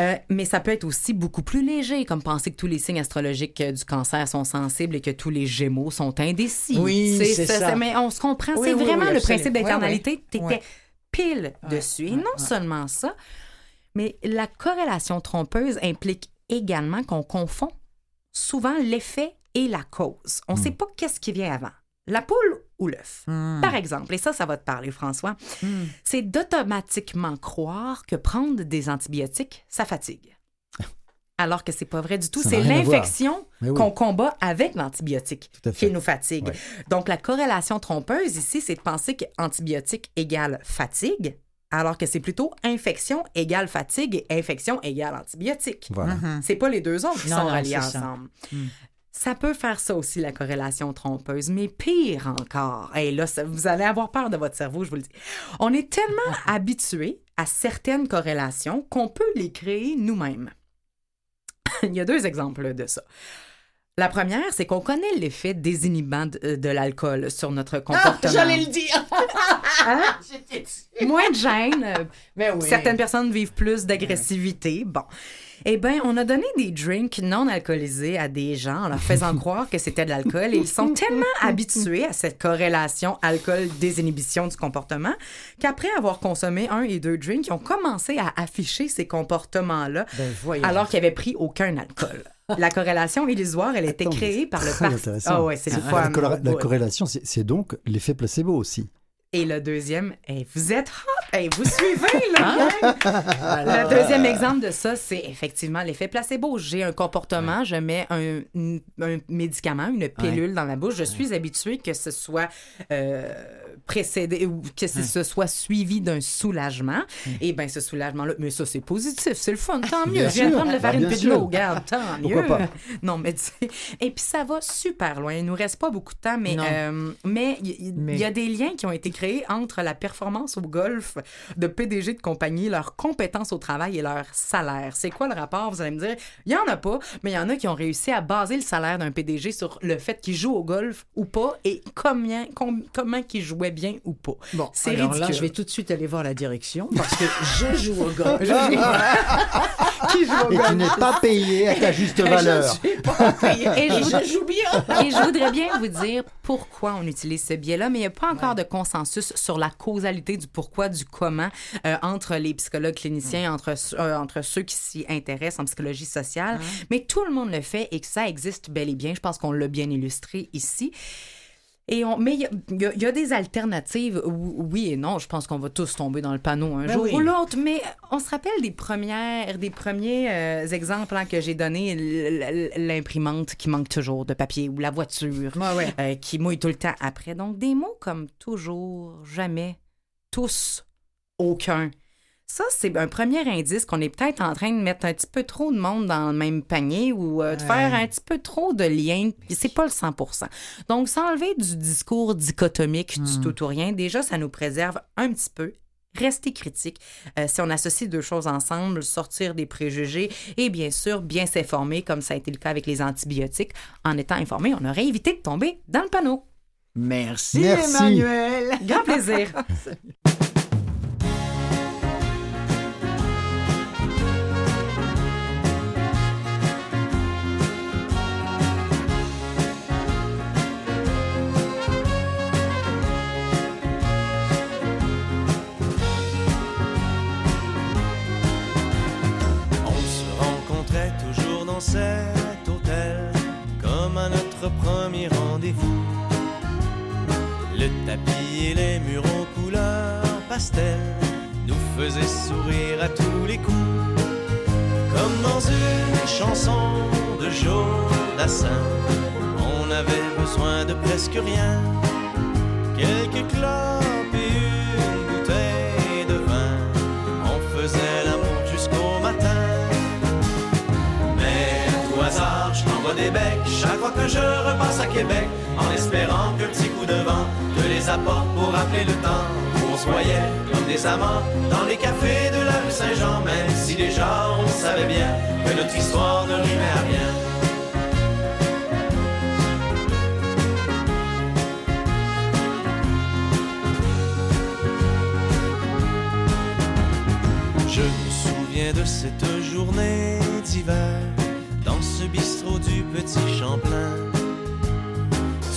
Speaker 13: Euh, mais ça peut être aussi beaucoup plus léger, comme penser que tous les signes astrologiques euh, du cancer sont sensibles et que tous les gémeaux sont indécis.
Speaker 1: Oui, c'est ça.
Speaker 13: Mais on se comprend.
Speaker 1: Oui,
Speaker 13: c'est
Speaker 1: oui,
Speaker 13: vraiment
Speaker 1: oui,
Speaker 13: le principe d'éternalité. Tu étais pile dessus. Et non seulement ça, mais la corrélation trompeuse implique également qu'on confond souvent l'effet et la cause. On ne sait pas qu'est-ce qui vient avant. La poule ou l'œuf. Par exemple, et ça, ça va te parler, François, c'est d'automatiquement croire que prendre des antibiotiques, ça fatigue. Alors que c'est pas vrai du tout. C'est l'infection
Speaker 12: oui.
Speaker 13: qu'on combat avec l'antibiotique qui nous fatigue.
Speaker 12: Ouais.
Speaker 13: Donc, la corrélation trompeuse ici, c'est de penser qu'antibiotique égale fatigue, alors que c'est plutôt infection égale fatigue et infection égale antibiotique.
Speaker 12: Voilà.
Speaker 13: C'est pas les deux autres qui
Speaker 1: Non,
Speaker 13: sont
Speaker 1: non,
Speaker 13: reliés
Speaker 1: c'est ça.
Speaker 13: Ça peut faire ça aussi, la corrélation trompeuse, mais pire encore. Et là, ça- vous allez avoir peur de votre cerveau, je vous le dis. On est tellement habitué à certaines corrélations qu'on peut les créer nous-mêmes. Il y a deux exemples de ça. La première, c'est qu'on connaît l'effet désinhibant de, de l'alcool sur notre comportement.
Speaker 1: Ah, j'allais le dire.
Speaker 13: Hein? Moins de gêne. euh,
Speaker 1: Ben oui.
Speaker 13: Certaines personnes vivent plus d'agressivité. Bon. Eh bien, on a donné des drinks non alcoolisés à des gens en leur faisant croire que c'était de l'alcool et ils sont tellement habitués à cette corrélation alcool-désinhibition du comportement qu'après avoir consommé un et deux drinks, ils ont commencé à afficher ces comportements-là
Speaker 1: Ben,
Speaker 13: alors qu'ils n'avaient pris aucun alcool. La corrélation illusoire, elle a été
Speaker 12: Attends,
Speaker 13: créée par le
Speaker 12: Très
Speaker 13: par-
Speaker 12: intéressant.
Speaker 13: Ah ouais, c'est
Speaker 12: la, corrélation, c'est donc l'effet placebo aussi.
Speaker 13: Et le deuxième, hey, vous êtes hot! Hey, vous suivez, là!
Speaker 12: Ah.
Speaker 13: gang? le deuxième exemple de ça, c'est effectivement l'effet placebo. J'ai un comportement, je mets un, un- un médicament, une pilule dans la bouche. Je suis habituée que ce soit euh, précédé ou que ce, ce soit suivi d'un soulagement. Et bien, ce soulagement-là, mais ça, c'est positif, c'est le fun, tant mieux.
Speaker 12: Bien
Speaker 13: Je viens de prendre le farine puis de l'eau, regarde, tant
Speaker 12: Pourquoi
Speaker 13: mieux.
Speaker 12: pas?
Speaker 13: Non, mais tu sais, et puis ça va super loin. Il nous reste pas beaucoup de temps, mais euh, mais il
Speaker 1: Mais-
Speaker 13: y a des liens qui ont été créés entre la performance au golf de PDG de compagnie, leur compétence au travail et leur salaire. C'est quoi le rapport? Vous allez me dire, il y en a pas, mais il y en a qui ont réussi à baser le salaire d'un PDG sur le fait qu'il joue au golf ou pas et combien, com- comment qu'il jouait bien ou pas.
Speaker 1: Bon,
Speaker 13: c'est
Speaker 1: alors
Speaker 13: ridicule.
Speaker 1: là, je vais tout de suite aller voir la direction parce que je joue au golf.
Speaker 13: Qui joue au
Speaker 12: Et
Speaker 13: golf?
Speaker 12: tu n'es pas payé à ta juste valeur.
Speaker 1: Je suis pas payé.
Speaker 13: Et
Speaker 1: Et
Speaker 13: je-
Speaker 1: je joue bien.
Speaker 13: Et je voudrais bien vous dire pourquoi on utilise ce biais-là, mais il n'y a pas encore de consensus sur la causalité du pourquoi, du comment euh, entre les psychologues cliniciens, entre, euh, entre ceux qui s'y intéressent en psychologie sociale. Mais tout le monde le fait et que ça existe bel et bien. Je pense qu'on l'a bien illustré ici. Et on, mais il y a- y, y des alternatives, ou- oui et non. Je pense qu'on va tous tomber dans le panneau un
Speaker 1: Ben
Speaker 13: jour
Speaker 1: oui.
Speaker 13: ou l'autre. Mais on se rappelle des premières, des premiers euh, exemples hein, que j'ai donnés, l'imprimante qui manque toujours de papier ou la voiture
Speaker 1: Ouais, ouais.
Speaker 13: euh, qui mouille tout le temps après. Donc des mots comme toujours, jamais, tous, aucun. Ça, c'est un premier indice qu'on est peut-être en train de mettre un petit peu trop de monde dans le même panier ou euh, de faire un petit peu trop de liens. C'est pas le 100 Donc, s'enlever du discours dichotomique du tout ou rien, déjà, ça nous préserve un petit peu. Rester critique. Euh, si on associe deux choses ensemble, sortir des préjugés et bien sûr bien s'informer, comme ça a été le cas avec les antibiotiques. En étant informé, on aurait évité de tomber dans le panneau.
Speaker 1: Merci,
Speaker 12: Merci.
Speaker 1: Emmanuel.
Speaker 13: Grand plaisir.
Speaker 14: dans cet hôtel, comme à notre premier rendez-vous. Le tapis et les murs aux couleurs pastel nous faisaient sourire à tous les coups. Comme dans une chanson de Jodassin, on avait besoin de presque rien. Quelques clopes chaque fois que je repasse à Québec, en espérant le petit coup de vent te les apporte pour rappeler le temps. où On se voyait comme des amants dans les cafés de la rue Saint-Jean, même si déjà on savait bien que notre histoire ne rimait à rien. Je me souviens de cette journée d'hiver dans ce bistrot du petit Champlain.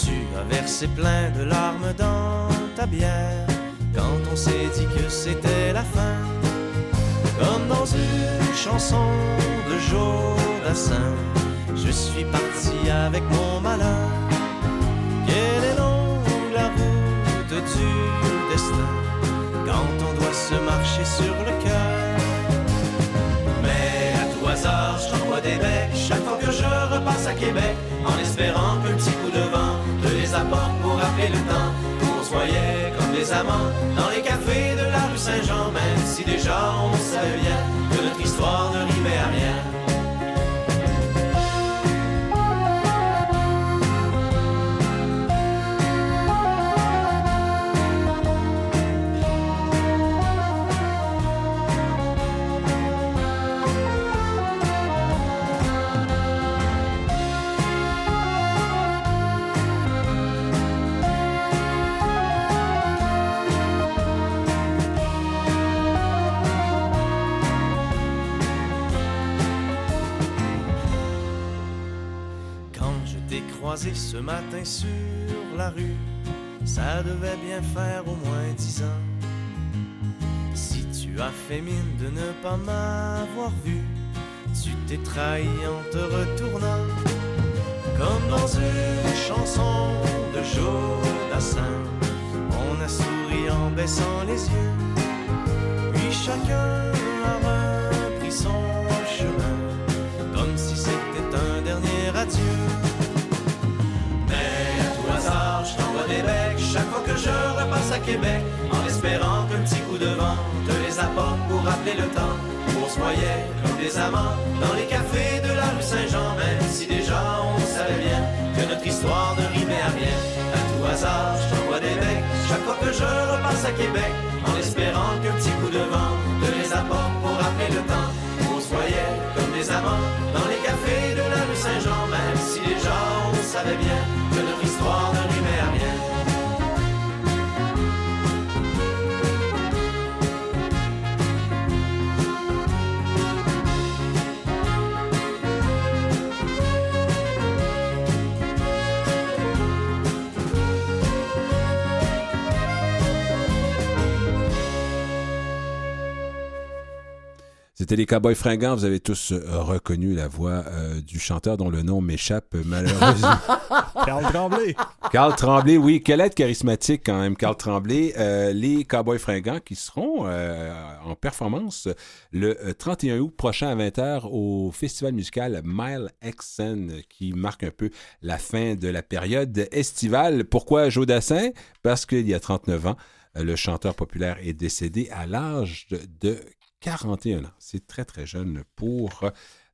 Speaker 14: Tu as versé plein de larmes dans ta bière quand on s'est dit que c'était la fin. Comme dans une chanson de Jodassin, je suis parti avec mon malheur. Quelle est longue la route du destin quand on doit se marcher sur le cœur? Hasard, je des becs chaque fois que je repasse à Québec, en espérant qu'un petit coup de vent te les apporte pour rappeler le temps où on se voyait comme des amants dans les cafés de la rue Saint-Jean, même si déjà on savait bien que notre histoire ne rimait à rien. Croisé ce matin sur la rue, ça devait bien faire au moins dix ans. Si tu as fait mine de ne pas m'avoir vu, tu t'es trahi en te retournant. Comme dans une chanson de Jodassin, on a souri en baissant les yeux. Puis chacun a repris son chemin, comme si c'était un dernier adieu. Québec, en espérant qu'un petit coup de vent te les apporte pour rappeler le temps. On se voyait comme des amants dans les cafés de la rue Saint-Jean, même si déjà on savait bien que notre histoire ne rimait à rien. À tout hasard, je t'envoie des becs chaque fois que je repasse à Québec, en espérant qu'un petit coup de vent te les apporte pour rappeler le temps. On se voyait comme des amants dans les cafés de la rue Saint-Jean, même si déjà on savait bien que notre histoire ne
Speaker 2: C'était les Cowboys fringants. Vous avez tous euh, reconnu la voix euh, du chanteur dont le nom m'échappe malheureusement.
Speaker 4: Carl Tremblay.
Speaker 2: Carl Tremblay, oui. Quel être charismatique quand même, Carl Tremblay. Euh, les Cowboys fringants qui seront euh, en performance le euh, 31 août prochain à 20h au festival musical Mile Exen qui marque un peu la fin de la période estivale. Pourquoi Joe Dassin? Parce qu'il y a 39 ans, le chanteur populaire est décédé à l'âge de, de 41 ans. C'est très, très jeune pour euh,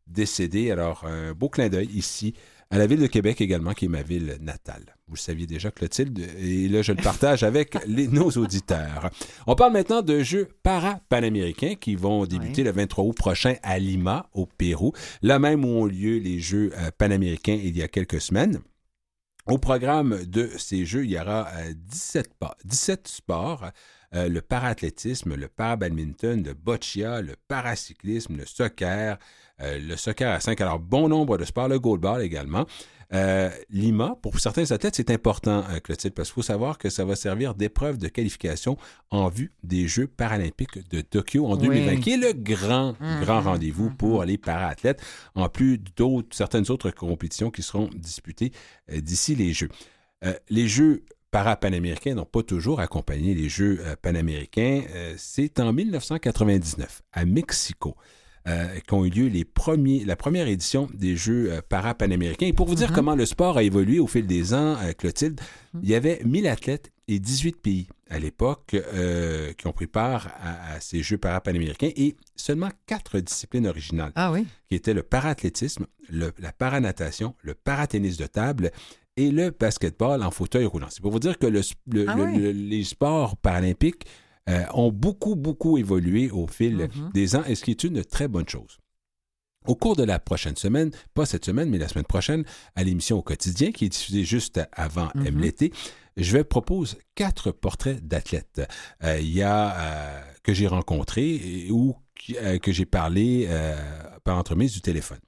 Speaker 2: décéder. Alors, un beau clin d'œil ici à la ville de Québec également, qui est ma ville natale. Vous le saviez déjà, Clotilde, et là, je le partage avec les, nos auditeurs. On parle maintenant de jeux para-panaméricains qui vont débuter le 23 août prochain à Lima, au Pérou, là même où ont lieu les Jeux euh, panaméricains il y a quelques semaines. Au programme de ces Jeux, il y aura euh, 17, pa- 17 sports. Euh, le paraathlétisme, le parabadminton, le boccia, le paracyclisme, le soccer, euh, le soccer à 5. Alors, bon nombre de sports, le goalball également. Euh, Lima, pour certains athlètes, c'est important, Clotilde, parce qu'il faut savoir que ça va servir d'épreuve de qualification en vue des Jeux paralympiques de Tokyo en
Speaker 1: Oui.
Speaker 2: 2020, qui est le grand,
Speaker 1: Mhm.
Speaker 2: grand rendez-vous pour les paraathlètes, en plus d'autres, certaines autres compétitions qui seront disputées d'ici les Jeux. Euh, les Jeux para-panaméricains n'ont pas toujours accompagné les Jeux euh, panaméricains. Euh, c'est en 1999, à Mexico, euh, qu'ont eu lieu les premiers, la première édition des Jeux euh, para-panaméricains. Et pour vous dire comment le sport a évolué au fil des ans, euh, Clotilde, il y avait 1000 athlètes et 18 pays à l'époque qui ont pris part à, à ces Jeux para-panaméricains et seulement quatre disciplines originales
Speaker 1: Ah oui?
Speaker 2: qui étaient le paraathlétisme, la paranatation, le paratennis de table et le basketball en fauteuil roulant. C'est pour vous dire que le- le-
Speaker 1: Ah
Speaker 2: le-
Speaker 1: oui.
Speaker 2: le- les sports paralympiques euh, ont beaucoup, beaucoup évolué au fil
Speaker 1: Mhm.
Speaker 2: des ans, et ce qui est une très bonne chose. Au cours de la prochaine semaine, pas cette semaine, mais la semaine prochaine, à l'émission au quotidien, qui est diffusée juste avant
Speaker 1: Mhm.
Speaker 2: M l'été, je vais propose quatre portraits d'athlètes. Euh, Il y a euh, que j'ai rencontrés ou euh, que j'ai parlé par entremise du téléphone.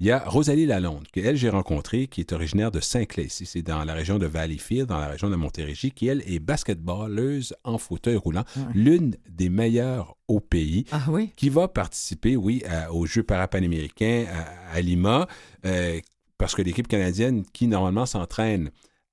Speaker 2: Il y a Rosalie Lalonde, que elle j'ai rencontrée, qui est originaire de Saint-Clair. Ici, c'est dans la région de Valleyfield, dans la région de Montérégie, qui elle est basketballeuse en fauteuil roulant, l'une des meilleures au pays,
Speaker 1: Ah oui?
Speaker 2: qui va participer, oui, à- aux Jeux parapanaméricains à, à Lima, euh, parce que l'équipe canadienne qui normalement s'entraîne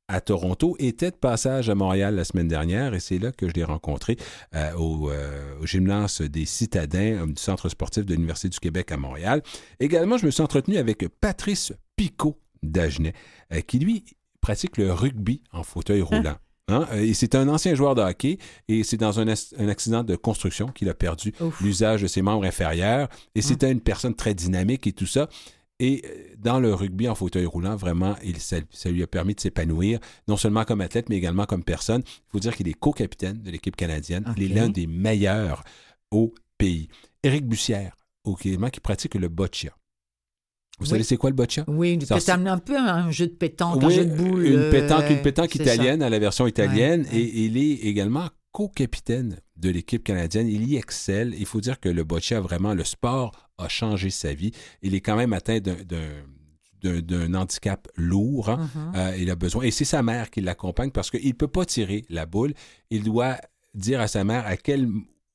Speaker 2: à Toronto était de passage à Montréal la semaine dernière et c'est là que je l'ai rencontré euh, au, euh, au gymnase des citadins euh, du Centre sportif de l'Université du Québec à Montréal. Également, je me suis entretenu avec Patrice Picot d'Agenais, euh, qui lui pratique le rugby en fauteuil roulant. Hein? Euh, Et c'est un ancien joueur de hockey et c'est dans un, un accident de construction qu'il a perdu l'usage de ses membres inférieurs. Et c'était une personne très dynamique et tout ça. Et euh, dans le rugby en fauteuil roulant, vraiment, il, ça, ça lui a permis de s'épanouir, non seulement comme athlète, mais également comme personne. Il faut dire qu'il est co-capitaine de l'équipe canadienne. Il est l'un des meilleurs au pays. Éric Bussière, au Québec, qui pratique le boccia. Vous
Speaker 1: Oui.
Speaker 2: savez c'est quoi le boccia?
Speaker 1: Oui,
Speaker 2: Ça
Speaker 1: c'est un peu un jeu de pétanque, un jeu de boules.
Speaker 2: Une pétanque,
Speaker 1: euh,
Speaker 2: une pétanque
Speaker 1: c'est
Speaker 2: italienne
Speaker 1: ça.
Speaker 2: à la version italienne.
Speaker 1: Ouais, ouais.
Speaker 2: Et il est également co-capitaine de l'équipe canadienne. Il y excelle. Il faut dire que le boccia, vraiment, le sport a changé sa vie. Il est quand même atteint d'un- handicap lourd. hein.
Speaker 1: Mhm.
Speaker 2: Euh, il a besoin, et c'est sa mère qui l'accompagne parce qu'il ne peut pas tirer la boule. Il doit dire à sa mère à quel,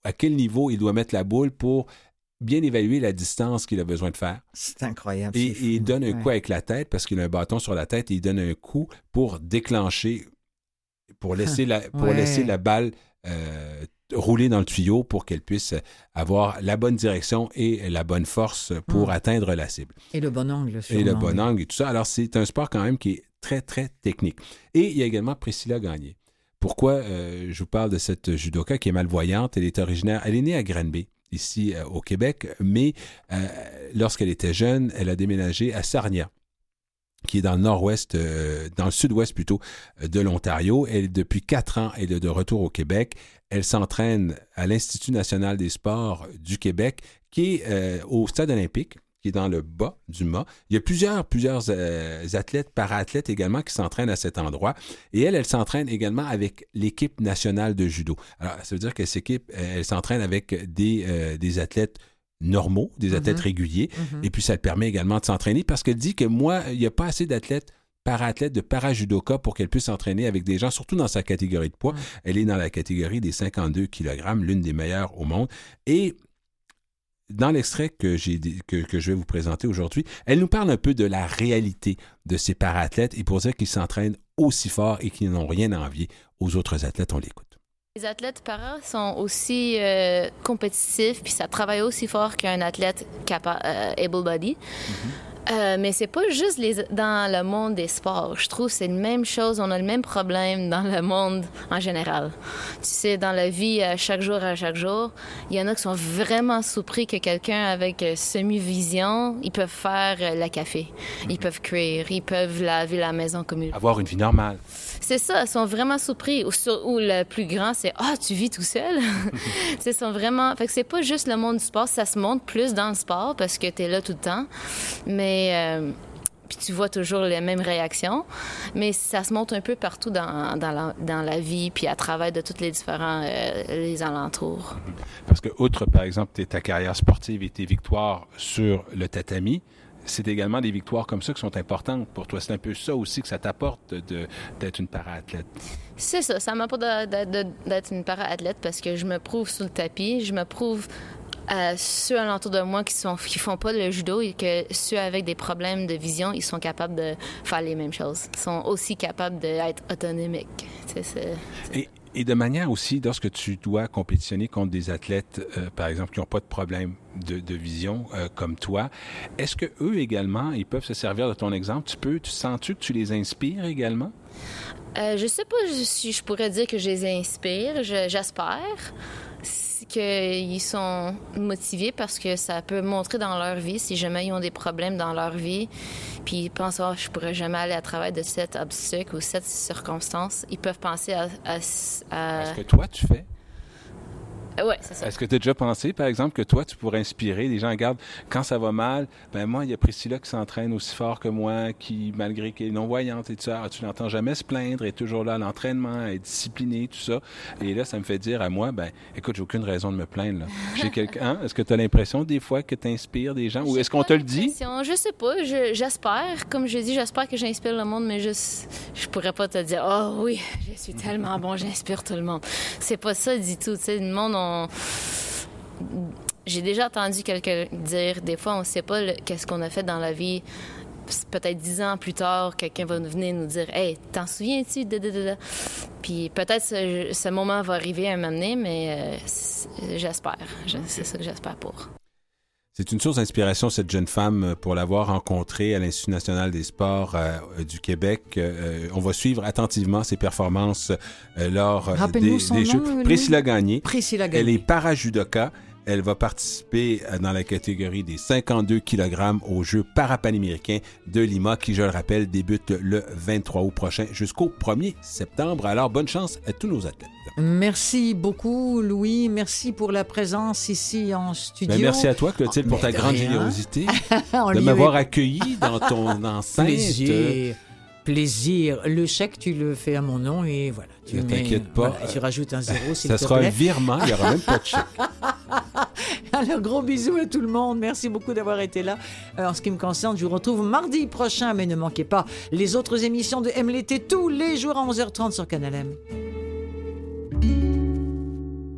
Speaker 2: à quel niveau il doit mettre la boule pour bien évaluer la distance qu'il a besoin de faire.
Speaker 1: C'est incroyable.
Speaker 2: Et, il donne un
Speaker 1: Ouais.
Speaker 2: coup avec la tête parce qu'il a un bâton sur la tête et il donne un coup pour déclencher, pour laisser la, pour
Speaker 1: Ouais.
Speaker 2: laisser la balle euh, rouler dans le tuyau pour qu'elle puisse avoir la bonne direction et la bonne force pour
Speaker 1: Mm.
Speaker 2: atteindre la cible.
Speaker 1: Et le bon angle,
Speaker 2: Et le
Speaker 1: sûrement,
Speaker 2: bon angle et tout ça. Alors, c'est un sport quand même qui est très, très technique. Et il y a également Priscilla Gagné. Pourquoi euh, je vous parle de cette judoka qui est malvoyante? Elle est originaire, elle est née à Granby, ici euh, au Québec, mais euh, lorsqu'elle était jeune, elle a déménagé à Sarnia qui est dans le nord-ouest, euh, dans le sud-ouest plutôt, euh, de l'Ontario. Elle, depuis quatre ans, elle est de retour au Québec. Elle s'entraîne à l'Institut national des sports du Québec, qui est euh, au stade olympique, qui est dans le bas du mât. Il y a plusieurs, plusieurs athlètes, para-athlètes également qui s'entraînent à cet endroit. Et elle, elle s'entraîne également avec l'équipe nationale de judo. Alors, ça veut dire que cette équipe, elle s'entraîne avec des, des athlètes normaux, des
Speaker 1: Mhm.
Speaker 2: athlètes réguliers.
Speaker 1: Mhm.
Speaker 2: Et puis, ça le permet également de s'entraîner parce qu'elle dit que moi, il n'y a pas assez d'athlètes para-athlètes de para-judoka pour qu'elle puisse s'entraîner avec des gens, surtout dans sa catégorie de poids. Elle est dans la catégorie des 52 kg, l'une des meilleures au monde. Et dans l'extrait que, j'ai, que, que je vais vous présenter aujourd'hui, elle nous parle un peu de la réalité de ces para-athlètes et pour dire qu'ils s'entraînent aussi fort et qu'ils n'ont rien à envier aux autres athlètes. On l'écoute.
Speaker 15: Les athlètes para sont aussi euh, compétitifs, puis ça travaille aussi fort qu'un athlète euh, able-body. Euh, mais c'est pas juste les, dans le monde des sports. Je trouve que c'est la même chose. On a le même problème dans le monde en général. Tu sais, dans la vie, à chaque jour, à chaque jour, il y en a qui sont vraiment surpris que quelqu'un avec euh, semi-vision, ils peuvent faire euh, la café, ils peuvent cuire, ils peuvent laver la maison comme ils
Speaker 2: Avoir une vie normale.
Speaker 15: C'est ça, ils sont vraiment surpris. Ou, sur- ou le plus grand, c'est Ah, tu vis tout seul. c'est sont vraiment. Fait que c'est pas juste le monde du sport, ça se montre plus dans le sport parce que tu es là tout le temps. Mais. euh, puis tu vois toujours les mêmes réactions, mais ça se montre un peu partout dans, dans, la, dans la vie, puis à travers de tous les différents euh, les alentours.
Speaker 2: Parce que, outre, par exemple, ta carrière sportive et tes victoires sur le tatami, c'est également des victoires comme ça qui sont importantes pour toi. C'est un peu ça aussi que ça t'apporte d'être une para-athlète.
Speaker 15: C'est ça, ça m'a pas de- de- de- d'être une para-athlète parce que je me prouve sur le tapis, je me prouve à ceux alentour de moi qui sont qui font pas le judo et que ceux avec des problèmes de vision, ils sont capables de faire les mêmes choses. Ils sont aussi capables d'être autonomiques. C'est-
Speaker 2: Et, et de manière aussi, lorsque tu dois compétitionner contre des athlètes, euh, par exemple, qui n'ont pas de problème de, vision euh, comme toi, est-ce que eux également, ils peuvent se servir de ton exemple? Tu peux, tu sens-tu que tu les inspires également?
Speaker 15: Euh, je sais pas si je pourrais dire que je les inspire. Je- Qu'ils sont motivés parce que ça peut montrer dans leur vie si jamais ils ont des problèmes dans leur vie, puis ils pensent oh, je pourrais jamais aller à travers de cet obstacle ou cette circonstance. Ils peuvent penser à. à,
Speaker 2: Est-ce que toi, tu fais?
Speaker 15: Euh, Ouais, c'est ça.
Speaker 2: Est-ce que tu as déjà pensé, par exemple, que toi, tu pourrais inspirer les gens, regarde, quand ça va mal, ben moi, il y a Priscilla qui s'entraîne aussi fort que moi, qui, malgré qu'elle est non-voyante et tout ça, tu l'entends jamais se plaindre, elle est toujours là à l'entraînement, elle est disciplinée, tout ça. Et là, ça me fait dire à moi, ben, écoute, j'ai aucune raison de me plaindre, là. J'ai quelqu'un? Est-ce que tu as l'impression, des fois, que tu inspires des gens, ou est-ce qu'on te le dit?
Speaker 15: Je sais pas, je- j'espère. Comme je dis, j'espère que j'inspire le monde, mais juste, je pourrais pas te dire, oh oui, je suis tellement bon, j'inspire tout le monde. C'est pas ça du tout. Tu sais, le monde, on. J'ai déjà entendu quelqu'un dire, des fois, on sait pas qu'est-ce qu'on a fait dans la vie. Peut-être dix ans plus tard, quelqu'un va venir nous dire, hey, t'en souviens-tu? Puis peut-être ce, moment va arriver à donné, mais euh, j'espère. Je- C'est ça que j'espère pour.
Speaker 2: C'est une source d'inspiration, cette jeune femme, euh, pour l'avoir rencontrée à l'Institut national des sports euh, euh, du Québec. Euh, on va suivre attentivement ses performances euh, lors des, des
Speaker 1: nom,
Speaker 2: Jeux. Priscilla Gagné.
Speaker 1: Priscilla
Speaker 2: Elle
Speaker 1: Gagné.
Speaker 2: est para-judoka. Elle va participer dans la catégorie des 52 kg aux Jeux parapanaméricains de Lima, qui, je le rappelle, débute le 23 août prochain jusqu'au 1er septembre. Alors, bonne chance à tous nos athlètes.
Speaker 1: Merci beaucoup, Louis. Merci pour la présence ici en studio.
Speaker 2: Ben, merci à toi, Clotilde, pour ta
Speaker 1: de
Speaker 2: grande générosité de m'avoir accueilli dans ton enceinte.
Speaker 1: Plaisir. Plaisir. Le chèque, tu le fais à mon nom et voilà. Tu
Speaker 2: Ne t'inquiète pas.
Speaker 1: voilà, tu rajoutes un zéro, s'il
Speaker 2: Ça
Speaker 1: te
Speaker 2: sera
Speaker 1: plaît.
Speaker 2: un virement, il n'y aura même pas de chèque.
Speaker 1: Alors, gros bisous à tout le monde. Merci beaucoup d'avoir été là. Euh, en ce qui me concerne, je vous retrouve mardi prochain, mais ne manquez pas les autres émissions de M l'été tous les jours à 11h30 sur Canal M.